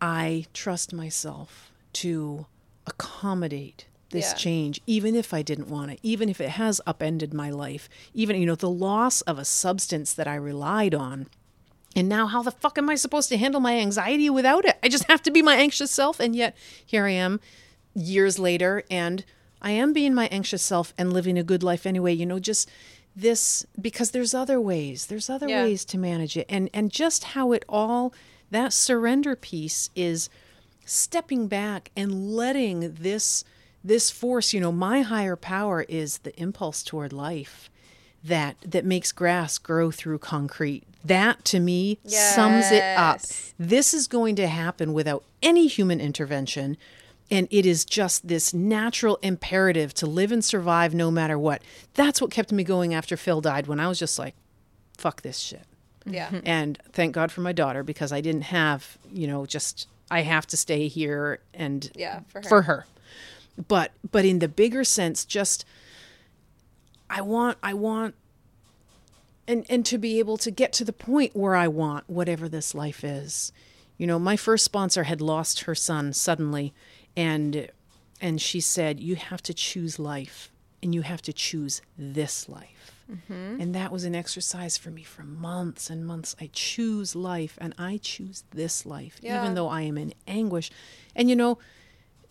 I trust myself to accommodate this Yeah. change, even if I didn't want it, even if it has upended my life, even, you know, the loss of a substance that I relied on. And now, how the fuck am I supposed to handle my anxiety without it? I just have to be my anxious self. And yet, here I am years later, and I am being my anxious self and living a good life anyway. You know, just this because there's other ways, there's other Yeah. ways to manage it. And, and just how it all, that surrender piece is stepping back and letting this this force you know my higher power is the impulse toward life that that makes grass grow through concrete that to me sums it up this is going to happen without any human intervention and it is just this natural imperative to live and survive no matter what that's what kept me going after phil died when i was just like fuck this shit Yeah. Mm-hmm. and thank God for my daughter because I didn't have, you know, just I have to stay here and Yeah, for her. for her. But but in the bigger sense, just I want I want and and to be able to get to the point where I want whatever this life is. You know, my first sponsor had lost her son suddenly and and she said you have to choose life and you have to choose this life. Mm-hmm. And that was an exercise for me for months and months. I choose life and I choose this life, Yeah. even though I am in anguish. And you know,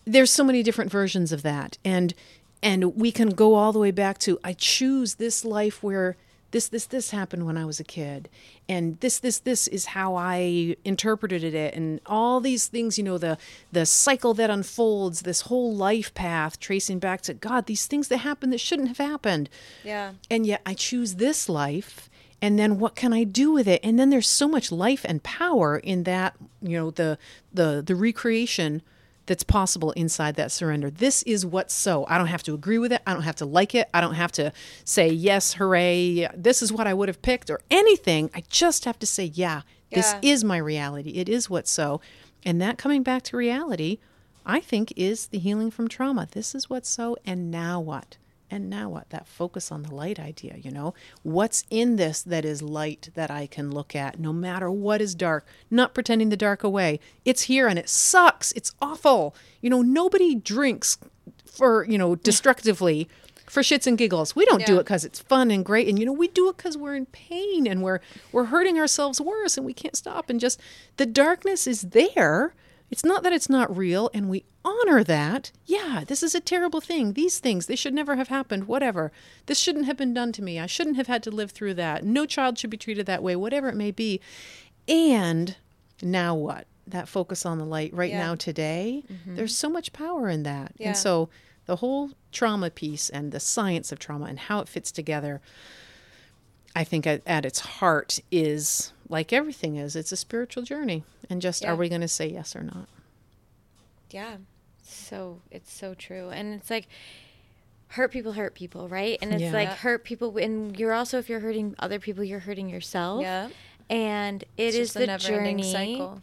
there's so many different versions of that. And and we can go all the way back to I choose this life where this this this happened when I was a kid and this this this is how I interpreted it and all these things you know the the cycle that unfolds this whole life path tracing back to god these things that happened that shouldn't have happened Yeah. and yet I choose this life and then what can I do with it and then there's so much life and power in that you know the the the recreation that's possible inside that surrender. This is what's so. I don't have to agree with it. I don't have to like it. I don't have to say yes hooray this is what I would have picked or anything. I just have to say yeah this Yeah. is my reality. It is what's so. And that coming back to reality I think is the healing from trauma. This is what's so, and now what? And now what? That focus on the light idea, you know? What's in this that is light that I can look at no matter what is dark? Not pretending the dark away. It's here and it sucks. It's awful. You know, nobody drinks for, you know, destructively for shits and giggles. We don't do Yeah. it because it's fun and great. And, you know, we do it because we're in pain and we're, we're hurting ourselves worse and we can't stop. And just the darkness is there. It's not that it's not real, and we honor that. Yeah, this is a terrible thing. These things, they should never have happened, whatever. This shouldn't have been done to me. I shouldn't have had to live through that. No child should be treated that way, whatever it may be. And now what? That focus on the light right Yeah. now, today, mm-hmm. there's so much power in that. Yeah. And so the whole trauma piece and the science of trauma and how it fits together, I think at, at its heart is like everything is, it's a spiritual journey. And just Yeah. are we going to say yes or not? Yeah. so it's so true and it's like hurt people hurt people right and it's Yeah. like hurt people and you're also if you're hurting other people you're hurting yourself Yeah. and it It's is the journey cycle.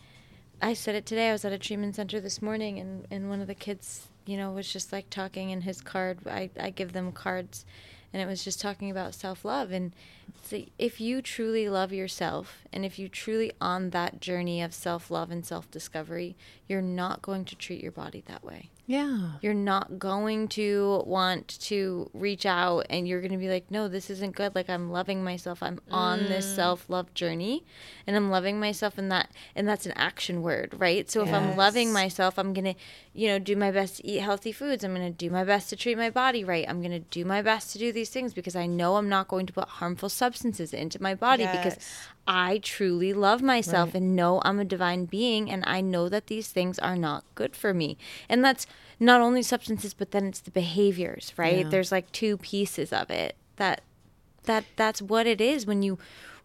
I said it today. I was at a treatment center this morning, and, and one of the kids, you know, was just like talking in his card. I, I give them cards, and it was just talking about self love. And like, if you truly love yourself, and if you truly on that journey of self love and self discovery, you're not going to treat your body that way. Yeah. You're not going to want to reach out and you're going to be like, no, this isn't good. Like I'm loving myself. I'm on this mm. self love journey and I'm loving myself and that, and that's an action word, right? So if I'm loving myself, I'm going to, you know, do my best to eat healthy foods. I'm going to do my best to treat my body right. I'm going to do my best to do these things because I know I'm not going to put harmful substances into my body because I truly love myself and know I'm a divine being and I know that these things are not good for me. And that's not only substances but then it's the behaviors, right? Yeah. There's like two pieces of it. That that that's what it is when you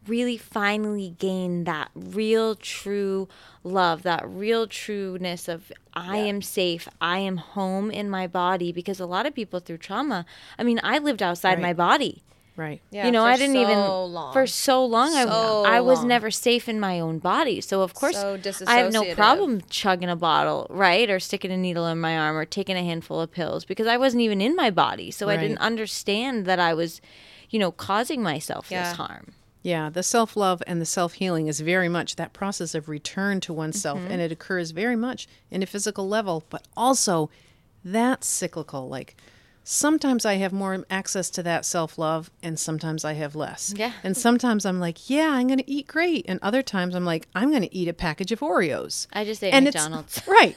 really finally gain that real true love, that real trueness of I am safe, I am home in my body because a lot of people through trauma, I mean, I lived outside Right. my body Right. Yeah, you know, for I didn't even long. for so long. So I I was long. never safe in my own body, so of course So I have no problem chugging a bottle, right, or sticking a needle in my arm, or taking a handful of pills because I wasn't even in my body, so I didn't understand that I was, you know, causing myself Yeah. this harm. Yeah, the self love and the self healing is very much that process of return to oneself, Mm-hmm. and it occurs very much in a physical level, but also that's cyclical. Like sometimes I have more access to that self love, and sometimes I have less. Yeah. And sometimes I'm like, yeah, I'm going to eat great, and other times I'm like, I'm going to eat a package of Oreos. I just ate and it's- McDonald's. right.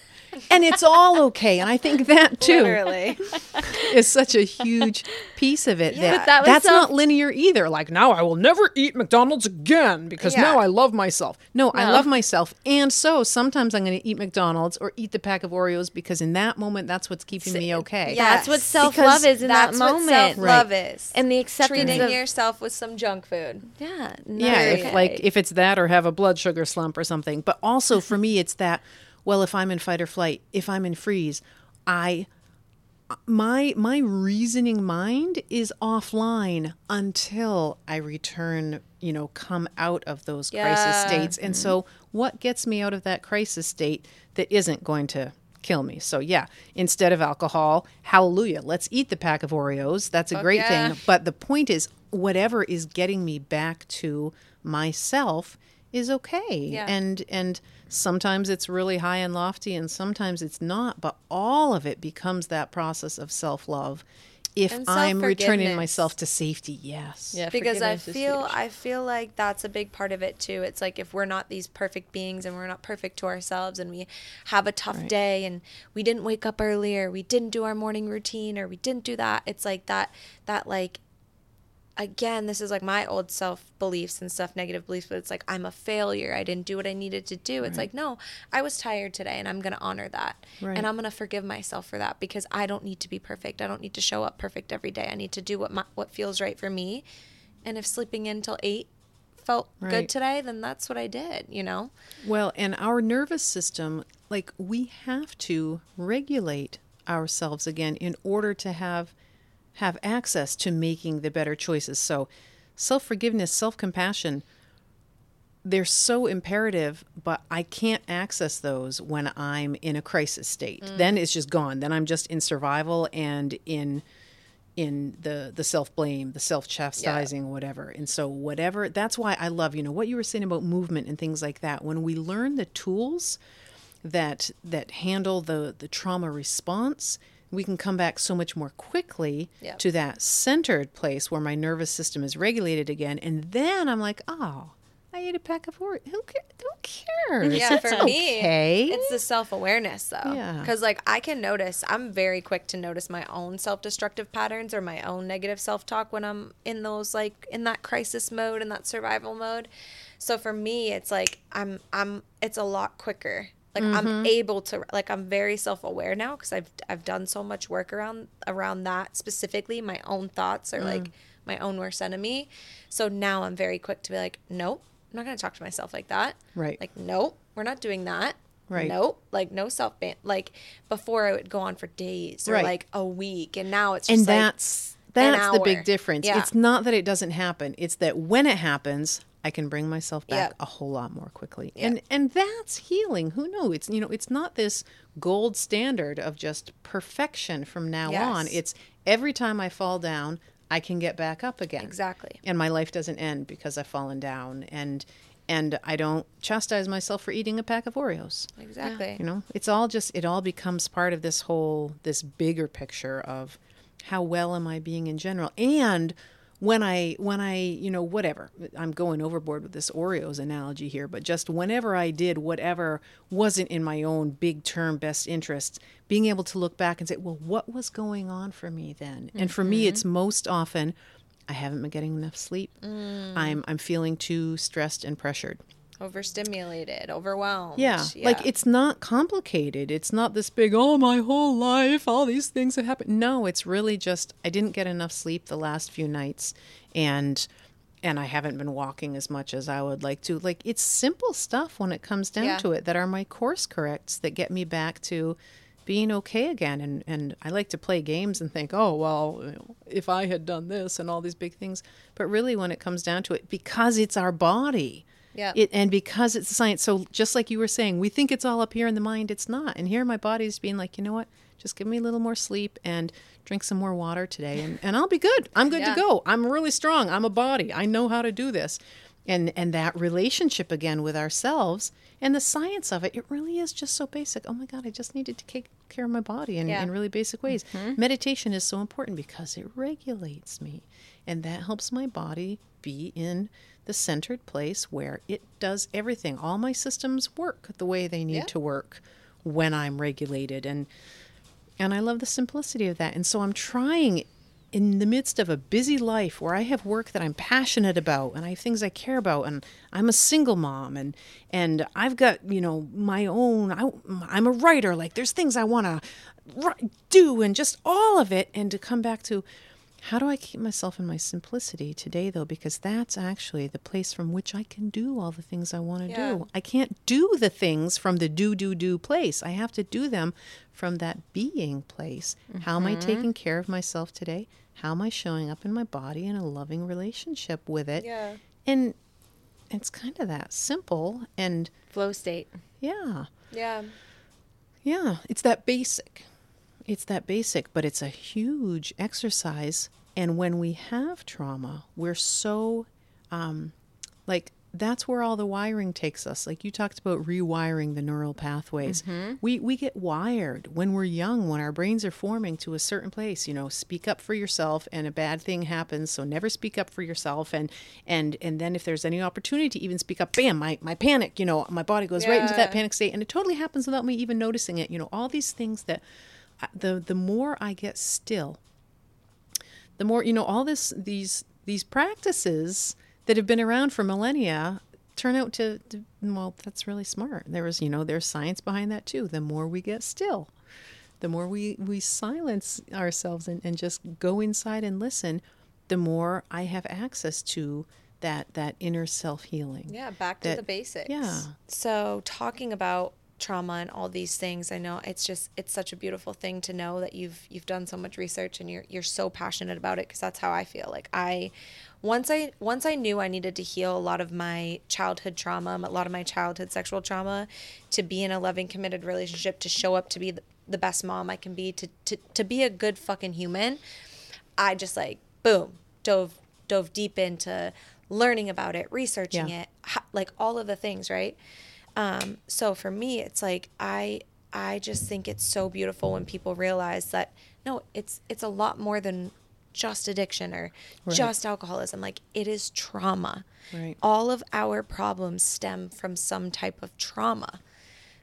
And it's all okay. And I think that too Literally. is such a huge piece of it. that, that that's self- not linear either. Like now I will never eat McDonald's again because Yeah. now I love myself. No, I love myself. And so sometimes I'm going to eat McDonald's or eat the pack of Oreos because in that moment that's what's keeping me okay. Yeah. That's what self love is in That's that what moment, self-love is. and the acceptance treating of yourself with some junk food. yeah, Yeah, not if okay. like if it's that or have a blood sugar slump or something. But also for me it's that well if I'm in fight or flight, if I'm in freeze, I my my reasoning mind is offline until I return, you know, come out of those crisis Yeah. states. And so mm-hmm. what gets me out of that crisis state that isn't going to kill me. So yeah, instead of alcohol, hallelujah, let's eat the pack of Oreos. That's a oh, great yeah. thing. But the point is whatever is getting me back to myself is okay. Yeah. And and sometimes it's really high and lofty and sometimes it's not, but all of it becomes that process of self-love if I'm returning myself to safety. Yes. Yeah, because I feel. I feel like that's a big part of it too. It's like if we're not these perfect beings and we're not perfect to ourselves and we have a tough Right. day and we didn't wake up earlier, we didn't do our morning routine or we didn't do that. It's like that that like again, this is like my old self beliefs and stuff, negative beliefs, but it's like I'm a failure. I didn't do what I needed to do. It's like, no, I was tired today and I'm going to honor that. Right. And I'm going to forgive myself for that because I don't need to be perfect. I don't need to show up perfect every day. I need to do what my, what feels right for me. And if sleeping in till 8 felt Right. good today, then that's what I did, you know? Well, and our nervous system, like we have to regulate ourselves again in order to have have access to making the better choices. So, self-forgiveness, self-compassion they're so imperative, but I can't access those when I'm in a crisis state. Mm. Then it's just gone. Then I'm just in survival and in in the the self blame, the self chastising, whatever. And so whatever that's why I love, you know, what you were saying about movement and things like that. When we learn the tools that that handle the the trauma response, we can come back so much more quickly Yeah. to that centered place where my nervous system is regulated again. And then I'm like, oh, I ate a pack of Oreos. Who, ca- who cares? Yeah, for me, okay. it's the self awareness though. Yeah. Because like I can notice, I'm very quick to notice my own self destructive patterns or my own negative self talk when I'm in those like in that crisis mode and that survival mode. So for me, it's like I'm I'm it's a lot quicker. Like Mm-hmm. I'm able to like I'm very self aware now because I've I've done so much work around around that specifically. My own thoughts are Mm. like my own worst enemy. So now I'm very quick to be like, nope, I'm not gonna talk to myself like that. Right. Like, nope, we're not doing that. Right. Nope. Like no self ban. Like before, I would go on for days or Right. like a week, and now it's just and like that's that's the big difference. Yeah. It's not that it doesn't happen. It's that when it happens, I can bring myself back Yeah. a whole lot more quickly. Yeah. And and that's healing. Who knows? It's you know, it's not this gold standard of just perfection from now on. It's every time I fall down, I can get back up again. exactly. And my life doesn't end because I've fallen down and and I don't chastise myself for eating a pack of Oreos. Exactly. You know, it's all just it all becomes part of this whole this bigger picture of how well am I being in general and when I when I you know whatever I'm going overboard with this Oreos analogy here but just whenever I did whatever wasn't in my own big term best interests being able to look back and say well what was going on for me then? And for me it's mm-hmm. most often I haven't been getting enough sleep. Mm. I'm I'm feeling too stressed and pressured Overstimulated, overwhelmed. yeah. Like it's not complicated. It's not this big, oh, my whole life, all these things have happened. No, it's really just I didn't get enough sleep the last few nights and and I haven't been walking as much as I would like to. Like it's simple stuff when it comes down Yeah. to it that are my course corrects that get me back to being okay again and and I like to play games and think, "Oh, well, if I had done this and all these big things." But really when it comes down to it because it's our body. Yeah. It, and because it's science, so just like you were saying, we think it's all up here in the mind. It's not. And here my body's being like, you know what? Just give me a little more sleep and drink some more water today, and, and I'll be good. I'm good Yeah. to go. I'm really strong. I'm a body. I know how to do this. And and that relationship again with ourselves and the science of it, it really is just so basic. Oh my God, I just needed to take care of my body in, Yeah. in really basic ways. Mm-hmm. Meditation is so important because it regulates me. And that helps my body be in the centered place where it does everything. All my systems work the way they need Yeah. to work when I'm regulated. And and I love the simplicity of that. And so I'm trying in the midst of a busy life where I have work that I'm passionate about and I have things I care about and I'm a single mom and and I've got, you know, my own I, I'm a writer like there's things I want to do and just all of it and to come back to how do I keep myself in my simplicity today though because that's actually the place from which I can do all the things I want to Yeah. do. I can't do the things from the do do do place. I have to do them from that being place. How am I mm-hmm. taking care of myself today? How am I showing up in my body in a loving relationship with it? Yeah. And it's kind of that simple and Flow state. yeah. Yeah. Yeah, it's that basic. It's that basic, but it's a huge exercise. And when we have trauma, we're so, um, like, that's where all the wiring takes us. Like you talked about rewiring the neural pathways. We we get wired when we're young, when our brains are forming to a certain place. You know, speak up for yourself, and a bad thing happens. So never speak up for yourself. And and and then if there's any opportunity to even speak up, bam, my my panic. You know, my body goes right into that panic state, and it totally happens without me even noticing it. You know, all these things that the the more I get still, the more you know all this these these practices that have been around for millennia turn out to, to well that's really smart there was you know there's science behind that too the more we get still the more we we silence ourselves and, and just go inside and listen the more i have access to that that inner self healing Yeah, back to That- the basics. yeah. So, talking about trauma and all these things. I know it's just it's such a beautiful thing to know that you've you've done so much research and you're you're so passionate about it because that's how I feel. Like I once I once I knew I needed to heal a lot of my childhood trauma, a lot of my childhood sexual trauma to be in a loving committed relationship, to show up to be the, the best mom I can be, to to to be a good fucking human. I just like boom, dove dove deep into learning about it, researching Yeah. it, like all of the things, right? Um, so for me, it's like I I just think it's so beautiful when people realize that no, it's it's a lot more than just addiction or just alcoholism. Like it is trauma. Right. All of our problems stem from some type of trauma.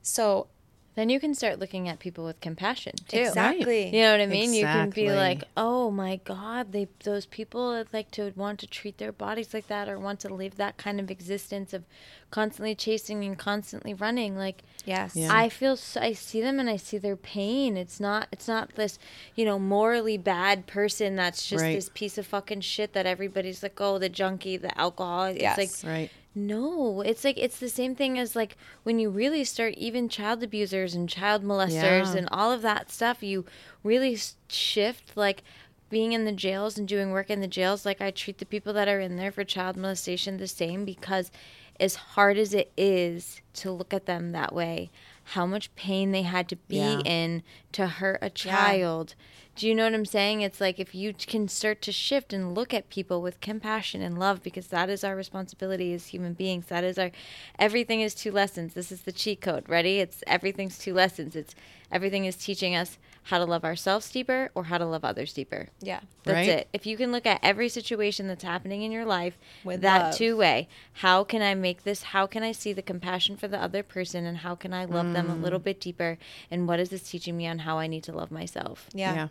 So Then you can start looking at people with compassion too. exactly. You know what I mean? You can be like, "Oh my God, they those people that like to want to treat their bodies like that, or want to live that kind of existence of constantly chasing and constantly running." Like, Yes. Yeah. I feel, so, I see them and I see their pain. It's not, it's not this, you know, morally bad person that's just Right. this piece of fucking shit that everybody's like, "Oh, the junkie, the alcoholic." It's Yes. like, Right. No, it's like it's the same thing as like when you really start even child abusers and child molesters Yeah. and all of that stuff. You really shift like being in the jails and doing work in the jails. Like I treat the people that are in there for child molestation the same because as hard as it is to look at them that way, how much pain they had to be Yeah. in to hurt a child. Do you know what I'm saying? It's like if you can start to shift and look at people with compassion and love, because that is our responsibility as human beings. That is our everything is two lessons. This is the cheat code. Ready? It's everything's two lessons. It's everything is teaching us how to love ourselves deeper or how to love others deeper. Yeah. That's Right. it. If you can look at every situation that's happening in your life With that love. two way, how can I make this? How can I see the compassion for the other person and how can I love them a little Mm. bit deeper? And what is this teaching me on how I need to love myself? Yeah. Yeah.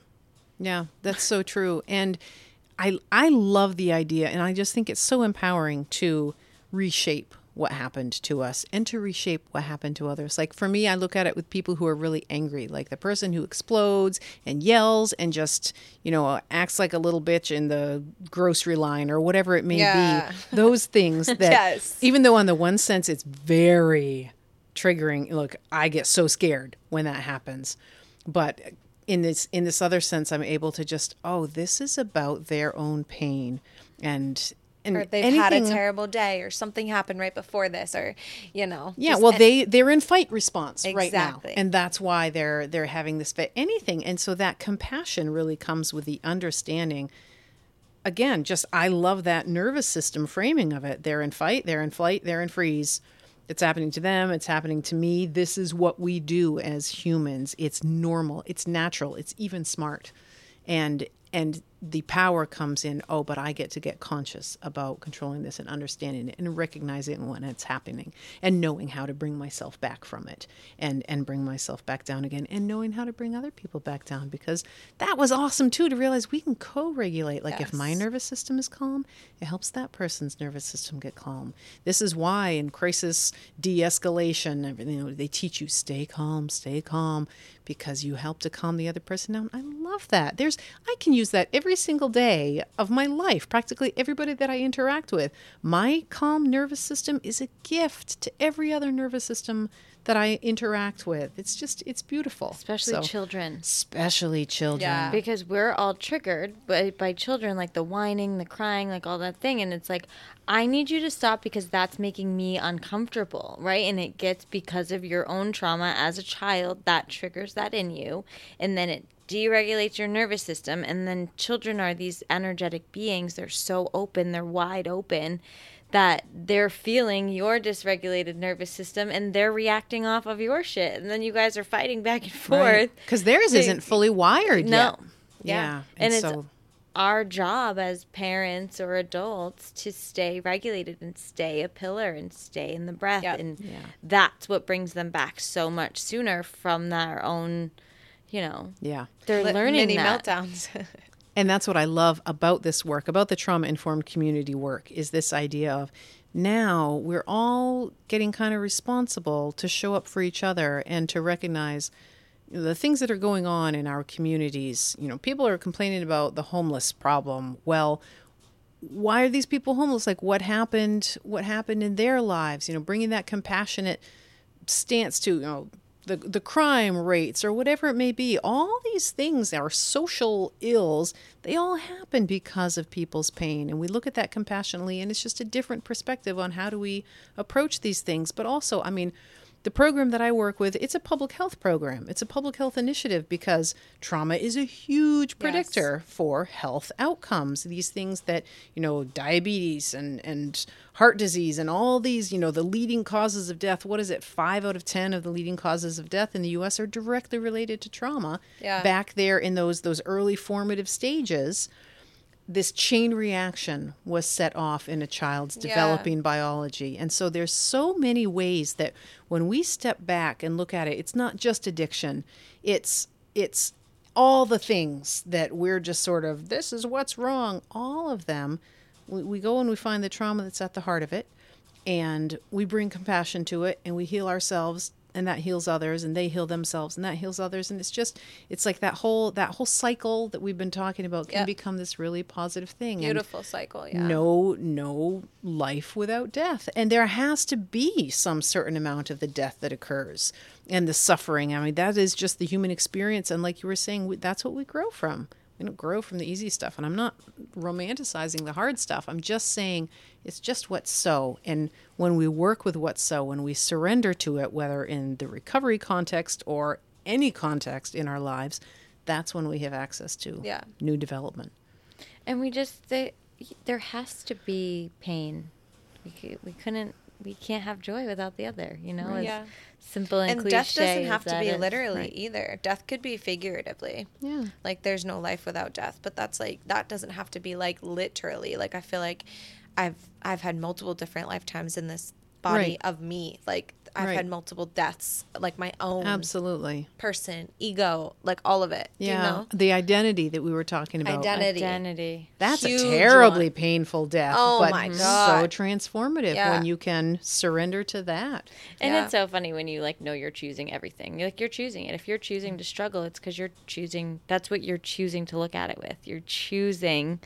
Yeah, that's so true. And I I love the idea and I just think it's so empowering to reshape what happened to us and to reshape what happened to others. Like for me, I look at it with people who are really angry, like the person who explodes and yells and just, you know, acts like a little bitch in the grocery line or whatever it may Yeah. be. Those things that Yes. even though on the one sense it's very triggering look i get so scared when that happens but in this in this other sense i'm able to just oh this is about their own pain. And and Or they've had a terrible day or something happened right before this or you know. yeah well an- they they're in fight response right now. And that's why they're they're having this fit anything. And so that compassion really comes with the understanding. Again just i love that nervous system framing of it. They're in fight they're in flight they're in freeze it's happening to them. It's happening to me. This is what we do as humans. It's normal. It's natural. It's even smart. And and the power comes in oh but i get to get conscious about controlling this and understanding it and recognizing when it's happening and knowing how to bring myself back from it and and bring myself back down again and knowing how to bring other people back down because that was awesome too to realize we can co-regulate. Like if my nervous system is calm it helps that person's nervous system get calm. This is why in crisis de-escalation everything you know, they teach you stay calm stay calm because you help to calm the other person down. I love that. There's i can use that every single day of my life practically everybody that i interact with my calm nervous system is a gift to every other nervous system that i interact with. It's just it's beautiful. Especially So- children. especially children. Yeah. because we're all triggered by, by children like the whining the crying like all that thing. And it's like i need you to stop because that's making me uncomfortable right? And it gets because of your own trauma as a child that triggers that in you. And then it deregulates your nervous system and then children are these energetic beings they're so open they're wide open that they're feeling your dysregulated nervous system and they're reacting off of your shit and then you guys are fighting back and forth because theirs They- isn't fully wired No. yet Yeah. yeah And and, it's so our job as parents or adults to stay regulated and stay a pillar and stay in the breath Yep. and Yeah. that's what brings them back so much sooner from their own you know yeah they're Li- learning mini that meltdowns. And that's what I love about this work, about the trauma informed community work, is this idea of now we're all getting kind of responsible to show up for each other and to recognize the things that are going on in our communities. You know, people are complaining about the homeless problem. Well, why are these people homeless? Like, what happened? What happened in their lives? You know, bringing that compassionate stance to you know the the crime rates or whatever it may be all these things our social ills they all happen because of people's pain. And we look at that compassionately and it's just a different perspective on how do we approach these things. But also i mean the program that I work with, it's a public health program. It's a public health initiative because trauma is a huge predictor yes. for health outcomes. These things that, you know, diabetes and, and heart disease and all these, you know, the leading causes of death, what is it? Five out of 10 of the leading causes of death in the US are directly related to trauma. Yeah. Back there in those those early formative stages this chain reaction was set off in a child's yeah. developing biology. And so there's so many ways that when we step back and look at it, it's not just addiction. It's it's all the things that we're just sort of this is what's wrong. All of them, we, we go and we find the trauma that's at the heart of it, and we bring compassion to it, and we heal ourselves and that heals others and they heal themselves and that heals others. And it's just it's like that whole that whole cycle that we've been talking about can yep. become this really positive thing. Beautiful and cycle yeah. no no life without death. And there has to be some certain amount of the death that occurs and the suffering. I mean that is just the human experience. And like you were saying that's what we grow from. We don't grow from the easy stuff. And i'm not romanticizing the hard stuff. I'm just saying it's just what's so. And when we work with what's so, when we surrender to it, whether in the recovery context or any context in our lives, that's when we have access to yeah. new development. And we just, they, there has to be pain. We, we couldn't, we can't have joy without the other, you know? Right. Yeah. Simple and, and death doesn't have to be literally right. either. Death could be figuratively. Yeah. Like there's no life without death, but that's like that doesn't have to be like literally. Like I feel like I've I've had multiple different lifetimes in this body right. of me. Like I've right. had multiple deaths, like my own absolutely person, ego, like all of it. Yeah, you know? the identity that we were talking about. Identity, identity. That's Huge a terribly one. painful death. Oh but my god, so transformative yeah. when you can surrender to that. And yeah. it's so funny when you like know you're choosing everything. You're like you're choosing it. If you're choosing to struggle, it's because you're choosing. That's what you're choosing to look at it with. You're choosing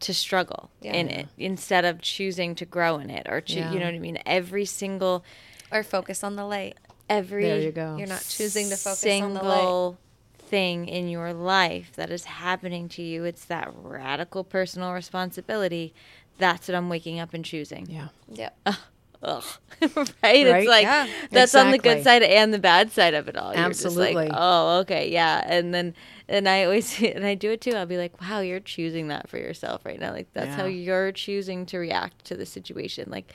to struggle yeah. in it instead of choosing to grow in it or to, yeah. you know what I mean? Every single or focus on the light. Every there you go. You're not choosing to focus on the light. thing in your life that is happening to you. It's that radical personal responsibility. That's what I'm waking up and choosing. Yeah. Yep. ugh. right? right? It's like yeah, that's exactly. on the good side and the bad side of it all. You're Absolutely. Like, oh, okay, yeah. And then and I always and I do it too. I'll be like, wow, you're choosing that for yourself right now. Like that's yeah. how you're choosing to react to the situation. Like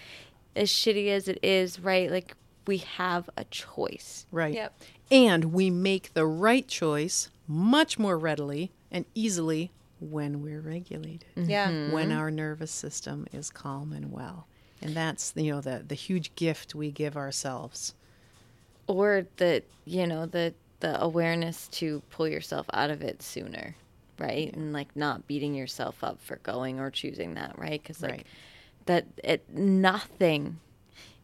as shitty as it is, right? Like we have a choice. Right. Yep. And we make the right choice much more readily and easily when we're regulated. Yeah. Mm-hmm. When our nervous system is calm and well and that's you know the the huge gift we give ourselves or the you know the the awareness to pull yourself out of it sooner right yeah. and like not beating yourself up for going or choosing that right because like right. that it nothing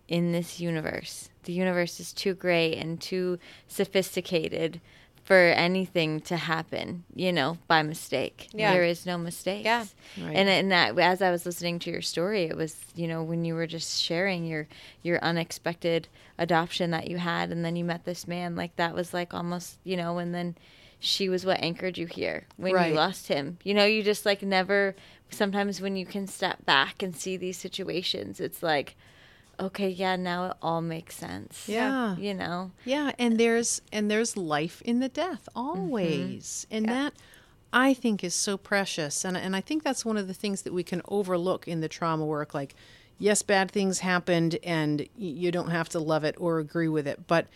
in this universe the universe is too great and too sophisticated for anything to happen, you know, by mistake. Yeah. There is no mistake. Yeah. Right. And and that as I was listening to your story, it was, you know, when you were just sharing your your unexpected adoption that you had and then you met this man, like that was like almost, you know, and then she was what anchored you here when right. you lost him. You know, you just like never sometimes when you can step back and see these situations, it's like okay, yeah, now it all makes sense. Yeah. You know. Yeah, and there's and there's life in the death always. Mm-hmm. And yeah. that I think is so precious. And and I think that's one of the things that we can overlook in the trauma work like yes, bad things happened and you don't have to love it or agree with it, but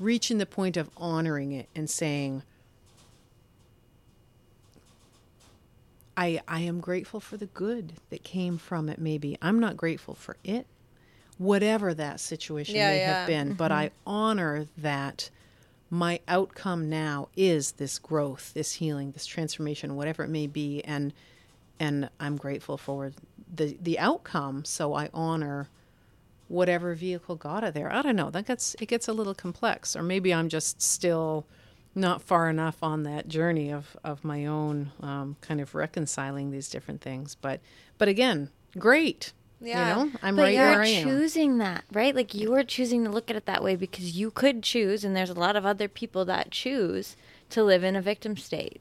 reaching the point of honoring it and saying I, I am grateful for the good that came from it, maybe. I'm not grateful for it whatever that situation yeah, may yeah. have been. Mm-hmm. But I honor that my outcome now is this growth, this healing, this transformation, whatever it may be, and and I'm grateful for the the outcome. So I honor whatever vehicle got it there. I don't know. That gets it gets a little complex, or maybe I'm just still not far enough on that journey of of my own um, kind of reconciling these different things. But but again, great Yeah. You know, I'm but right you're where I am. choosing that, right? Like you are choosing to look at it that way because you could choose, and there's a lot of other people that choose to live in a victim state.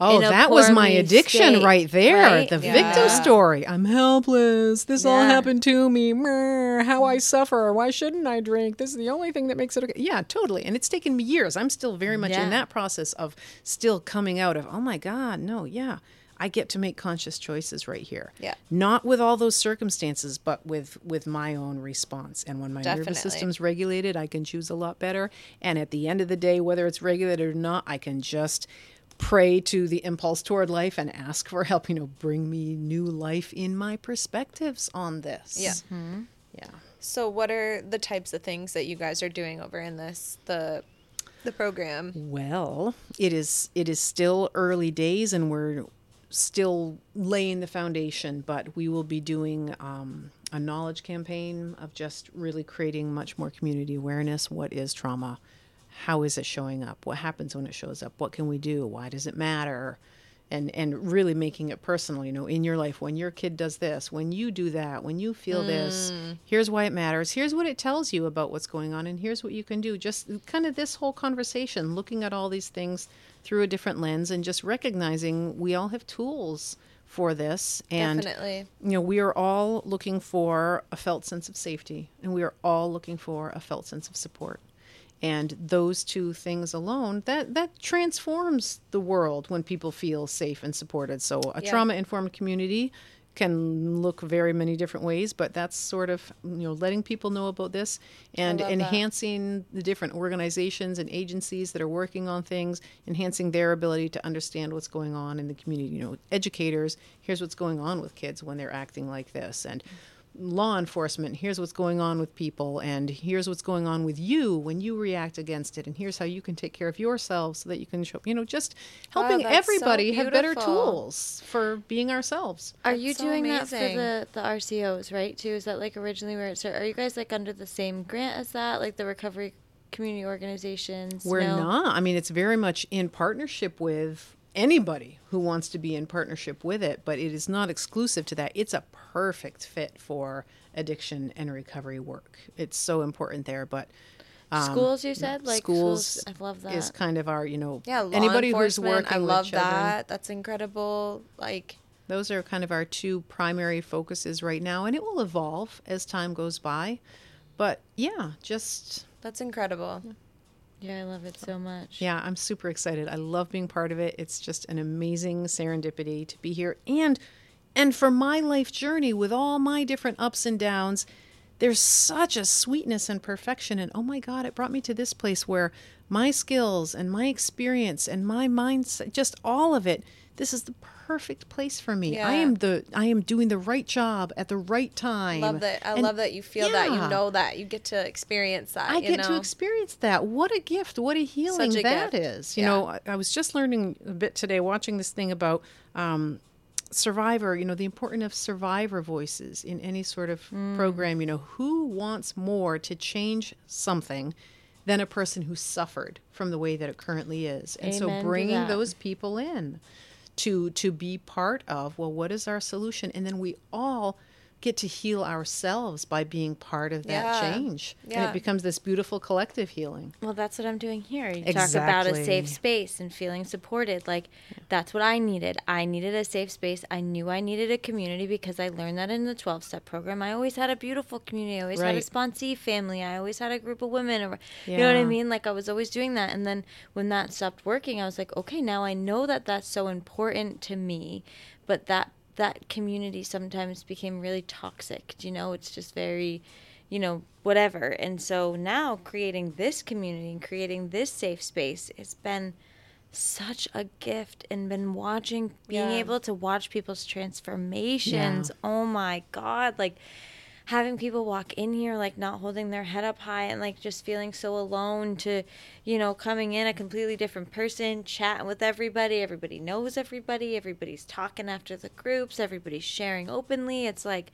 Oh, that was my addiction state, right there. right? The Yeah. victim story. I'm helpless. This all happened to me. How I suffer. Why shouldn't I drink? This is the only thing that makes it okay. Yeah, totally. And it's taken me years. I'm still very much Yeah. in that process of still coming out of, oh my God, no, yeah. I get to make conscious choices right here. Yeah. Not with all those circumstances, but with with my own response. And when my nervous system's regulated, I can choose a lot better. And at the end of the day, whether it's regulated or not, I can just pray to the impulse toward life and ask for help. You know, bring me new life in my perspectives on this. Yeah. Mm-hmm. Yeah. So, what are the types of things that you guys are doing over in this the the program? Well, it is it is still early days, and we're still laying the foundation. But we will be doing um, a knowledge campaign of just really creating much more community awareness. What is trauma? How is it showing up? What happens when it shows up? What can we do? Why does it matter? And and really making it personal. You know, in your life, when your kid does this, when you do that, when you feel this, here's why it matters. Here's what it tells you about what's going on, and here's what you can do. Just kind of this whole conversation, looking at all these things through a different lens, and just recognizing we all have tools for this. And Definitely. you know, we are all looking for a felt sense of safety, and we are all looking for a felt sense of support. And those two things alone, that that transforms the world when people feel safe and supported. So a Yeah. trauma informed community can look very many different ways, but that's sort of you know letting people know about this and love that. enhancing the different organizations and agencies that are working on things, enhancing their ability to understand what's going on in the community. You know, educators, here's what's going on with kids when they're acting like this, and law enforcement, here's what's going on with people, and here's what's going on with you when you react against it, and here's how you can take care of yourself so that you can show, you know, just ah, helping that's so everybody have better tools for being ourselves. Are That's you so doing that for the, the RCOs, right? Too? Is that like originally where it started? Are you guys like under the same grant as that, like the recovery community organizations? We're No? not. I mean, it's very much in partnership with anybody who wants to be in partnership with it, but it is not exclusive to that. It's a perfect fit for addiction and recovery work. It's so important there, but um, schools, you said, like schools, I love that. is kind of our, you know, Yeah, law anybody who's working I love with children. that. That's incredible. Like, Those are kind of our two primary focuses right now, and it will evolve as time goes by. But yeah, just that's incredible. yeah, I love it so much. Yeah, I'm super excited. I love being part of it. It's just an amazing serendipity to be here and and for my life journey with all my different ups and downs, there's such a sweetness and perfection and oh my god, it brought me to this place where my skills and my experience and my mindset, just all of it, this is the perfect place for me. I am the I am doing the right job at the right time. Love that. I And love that you feel that. You know that. You get to experience that. I get to experience that. What a gift! What a healing a that gift. is. You Yeah. know, I, I was just learning a bit today, watching this thing about um, survivor. You know, the importance of survivor voices in any sort of Mm. program. You know, who wants more to change something than a person who suffered from the way that it currently is? And Amen so, bringing those people in to to be part of well what is our solution? And then we all get to heal ourselves by being part of that Yeah. change and it becomes this beautiful collective healing Well, that's what I'm doing here. You talk about a safe space and feeling supported. Like, that's what I needed. I needed a safe space. I knew I needed a community because I learned that in the 12 step program. I always had a beautiful community. I always had a Right. sponsee family. I always had a group of women. Or, You know what I mean? Like, I was always doing that. And then when that stopped working, I was like, okay, now I know that that's so important to me. But that that community sometimes became really toxic. You know, it's just very you know, whatever. And so now creating this community and creating this safe space has been such a gift and been watching being Yeah. able to watch people's transformations. Oh my god, like having people walk in here like not holding their head up high and like just feeling so alone to you know coming in a completely different person chatting with everybody everybody knows everybody everybody's talking after the groups everybody's sharing openly it's like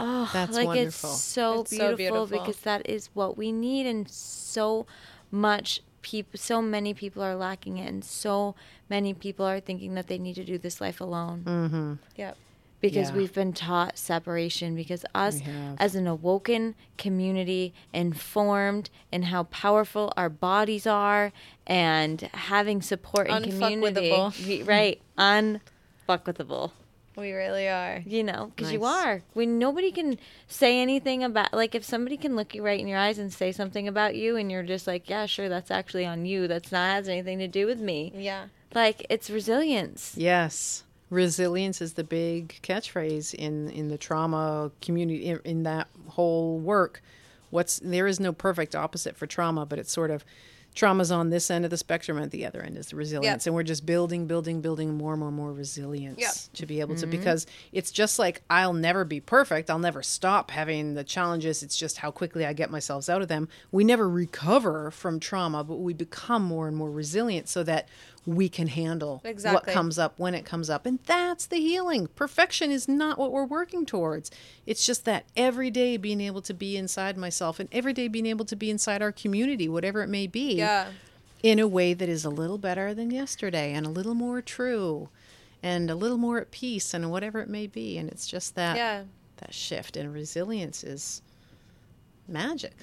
oh That's like wonderful. it's so It's so beautiful, beautiful. because that is what we need and so much people so many people are lacking it and so many people are thinking that they need to do this life alone Mm-hmm. Yep. Because Yeah. we've been taught separation because us as an awoken community informed in how powerful our bodies are and having support in community. We- right. Unfuckwithable We really are. you know because you are. When nobody can say anything about like if somebody can look you right in your eyes and say something about you and you're just like yeah sure that's actually on you. That's not has anything to do with me. Yeah. like it's resilience. Yes. Resilience is the big catchphrase in, in the trauma community, in, in that whole work. What's there is no perfect opposite for trauma, but it's sort of trauma's on this end of the spectrum, at the other end is the resilience. And we're just building, building, building more and more and more resilience Yep. to be able to, mm-hmm. because it's just like I'll never be perfect. I'll never stop having the challenges. It's just how quickly I get myself out of them. We never recover from trauma, but we become more and more resilient so that we can handle exactly. what comes up when it comes up. And that's the healing. Perfection is not what we're working towards. It's just that every day being able to be inside myself and every day being able to be inside our community, whatever it may be, Yeah. in a way that is a little better than yesterday and a little more true and a little more at peace and whatever it may be. And it's just that Yeah. that shift and resilience is magic.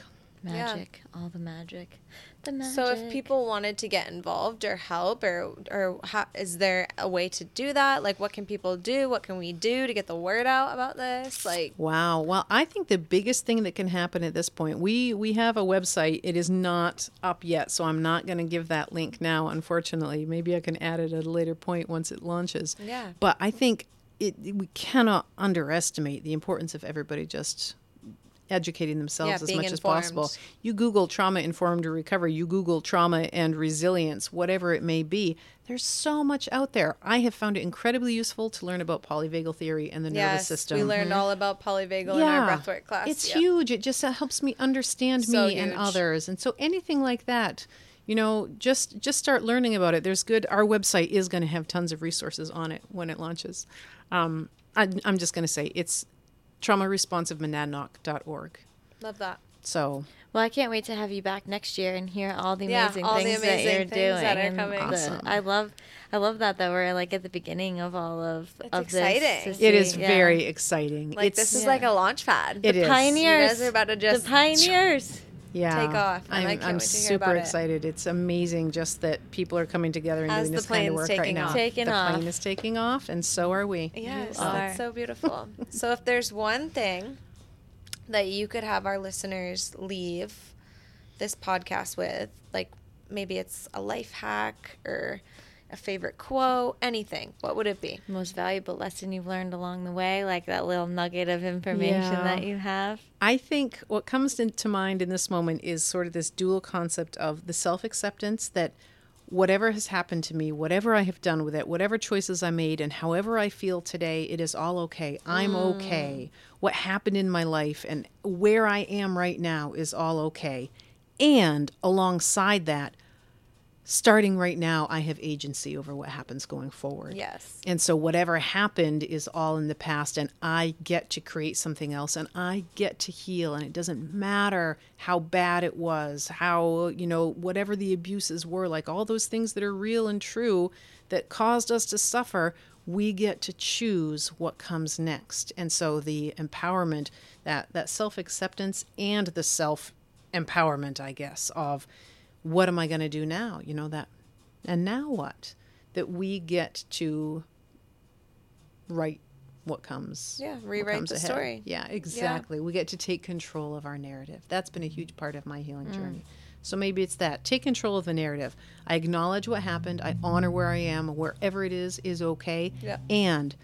Magic all the magic the magic So if people wanted to get involved or help or or how, is there a way to do that? Like what can people do? What can we do to get the word out about this? Like Wow. Well, I think the biggest thing that can happen at this point, we we have a website. It is not up yet, so I'm not going to give that link now. Unfortunately, maybe I can add it at a later point once it launches. Yeah. But I think it we cannot underestimate the importance of everybody just educating themselves Yeah, as much as possible. You Google trauma informed recovery, you Google trauma and resilience, whatever it may be. There's so much out there. I have found it incredibly useful to learn about polyvagal theory and the nervous system. we learned all about polyvagal in our breathwork class. It's Yeah. huge. It just uh, helps me understand So me and others. And so anything like that, you know, just just start learning about it. There's good. Our website is going to have tons of resources on it when it launches. Um, I, I'm just going to say it's traumaresponsivemonadnock.org. Love that. So well i can't wait to have you back next year and hear all the Yeah, amazing all the things amazing that you're things doing that are and coming. the- Awesome. i love i love that that we're like at the beginning of all of It's of exciting. this to it is see- yeah. very exciting. Like it's, this is Yeah. like a launch pad. It is. pioneers You guys are about to just the pioneers yeah, take off, and I'm, I can't I'm wait to hear super about it. excited. It's amazing just that people are coming together and As doing this kind of plane's work right taking now. off. Taking the off. plane is taking off, and so are we. Yes, are. that's so beautiful. so if there's one thing that you could have our listeners leave this podcast with, like maybe it's a life hack or a favorite quote, anything, what would it be? most valuable lesson you've learned along the way like that little nugget of information Yeah. that you have I think what comes into mind in this moment is sort of this dual concept of the self acceptance that whatever has happened to me, whatever I have done with it, whatever choices I made, and however I feel today, it is all okay. I'm hmm. okay. What happened in my life and where I am right now is all okay. And alongside that, starting right now, I have agency over what happens going forward. Yes. And so whatever happened is all in the past and I get to create something else and I get to heal and it doesn't matter how bad it was, how, you know, whatever the abuses were, like all those things that are real and true that caused us to suffer, we get to choose what comes next. And so the empowerment, that that self-acceptance and the self-empowerment, I guess, of what am I going to do now? You know that and now what? That we get to write what comes. Yeah, rewrite comes the ahead. story. Yeah, exactly. We get to take control of our narrative. That's been a huge part of my healing Mm. journey. So maybe it's that. Take control of the narrative. I acknowledge what happened. I honor where I am. Wherever it is is okay. Yeah. And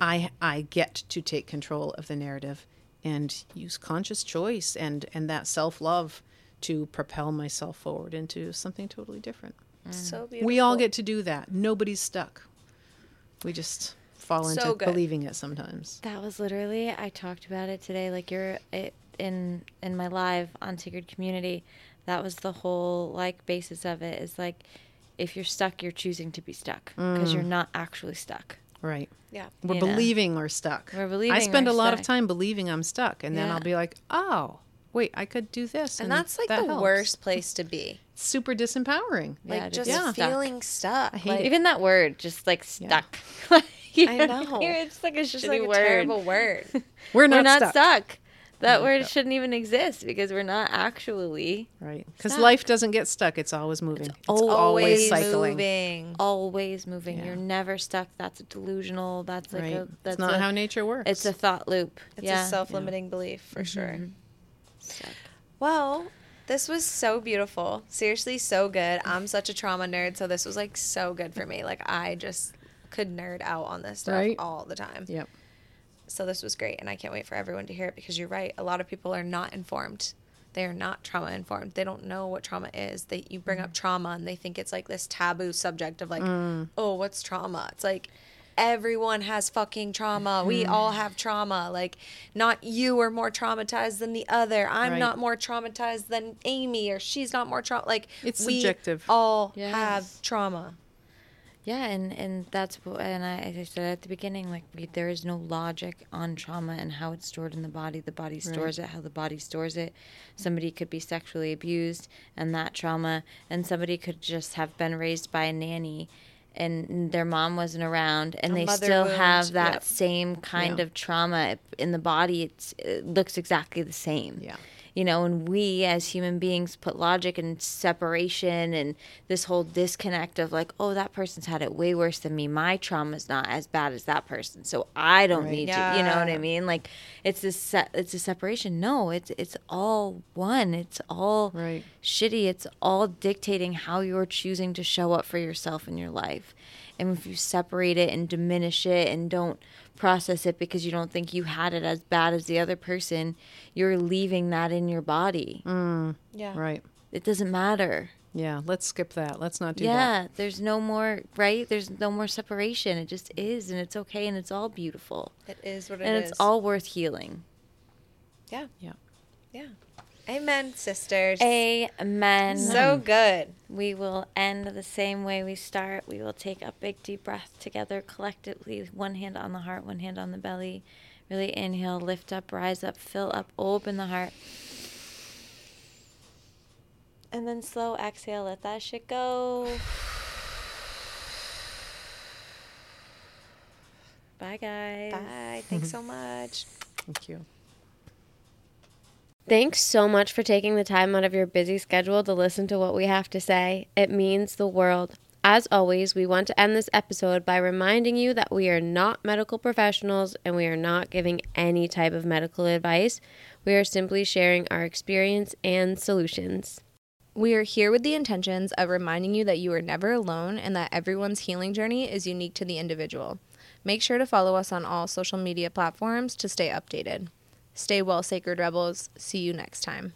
I I get to take control of the narrative and use conscious choice and and that self-love to propel myself forward into something totally different. So mm. beautiful. We all get to do that. Nobody's stuck. We just fall So into good. believing it sometimes. That was literally I talked about it today. Like you're it, in in my live on Sacred Community. That was the whole like basis of it. Is like if you're stuck, you're choosing to be stuck because you're mm. not actually stuck. Right. Yeah. We're You know. believing we're stuck. We're believing I spend we're a lot of time believing I'm stuck, and then I'll be like, "Oh, wait, I could do this. And that's like that the helps. worst place to be. Super disempowering. Like Yeah, just Yeah. feeling stuck. hate like, it. Even that word, just like Yeah. stuck. I know. it's like a it's just shitty like a word. terrible word. We're not, we're not stuck. stuck. That No, word no. shouldn't even exist because we're not actually Right. Because life doesn't get stuck. It's always moving. It's, always always cycling. moving. always moving. Yeah. You're never stuck. That's a delusional. That's like right. a that's it's not a, how nature works. it's a thought loop. It's yeah. a self-limiting belief for sure. Mm-hmm. Stuck. Well, this was so beautiful. Seriously, so good. I'm such a trauma nerd, so this was like so good for me. Like I just could nerd out on this stuff Right. all the time. Yep. So this was great, and I can't wait for everyone to hear it because you're right. A lot of people are not informed. They are not trauma informed. They don't know what trauma is. They you bring up trauma and they think it's like this taboo subject of like, mm. oh, what's trauma? It's like everyone has fucking trauma. We mm-hmm. all have trauma. Like not you are more traumatized than the other. I'm Right. not more traumatized than Amy or she's not more trauma. Like It's we subjective. all Yes. have trauma. Yeah, and and that's what, and I, as I said at the beginning, like we, there is no logic on trauma and how it's stored in the body. The body stores it how the body stores it. Somebody could be sexually abused and that trauma, and somebody could just have been raised by a nanny, and their mom wasn't around, and A they still wound, have that yep. same kind of trauma in the body. It's it looks exactly the same Yeah. You know and we as human beings put logic and separation and this whole disconnect of like oh that person's had it way worse than me. My trauma's not as bad as that person. So i don't Right. need to you know what i mean? Like it's this se- it's a separation. No it's it's all one. It's all Right. shitty. It's all dictating how you're choosing to show up for yourself in your life and if you separate it and diminish it and don't process it because you don't think you had it as bad as the other person, you're leaving that in your body. Mm. Yeah. Right. It doesn't matter. Yeah. Let's skip that. Let's not do that. yeah, there's no more, right? There's no more separation. It just is, and it's okay, and it's all beautiful. It is what it and is. it's all worth healing. yeah. Yeah. Yeah. Amen, sisters. Amen. So good. We will end the same way we start. We will take a big deep breath together collectively, one hand on the heart, one hand on the belly. Really inhale, lift up, rise up, fill up, open the heart. And then slow exhale, let that shit go. Bye, guys. Bye. Thanks so much. Thank you. Thanks so much for taking the time out of your busy schedule to listen to what we have to say. It means the world. As always, we want to end this episode by reminding you that we are not medical professionals and we are not giving any type of medical advice. We are simply sharing our experience and solutions. We are here with the intentions of reminding you that you are never alone and that everyone's healing journey is unique to the individual. Make sure to follow us on all social media platforms to stay updated. Stay well, Sacred Rebels. See you next time.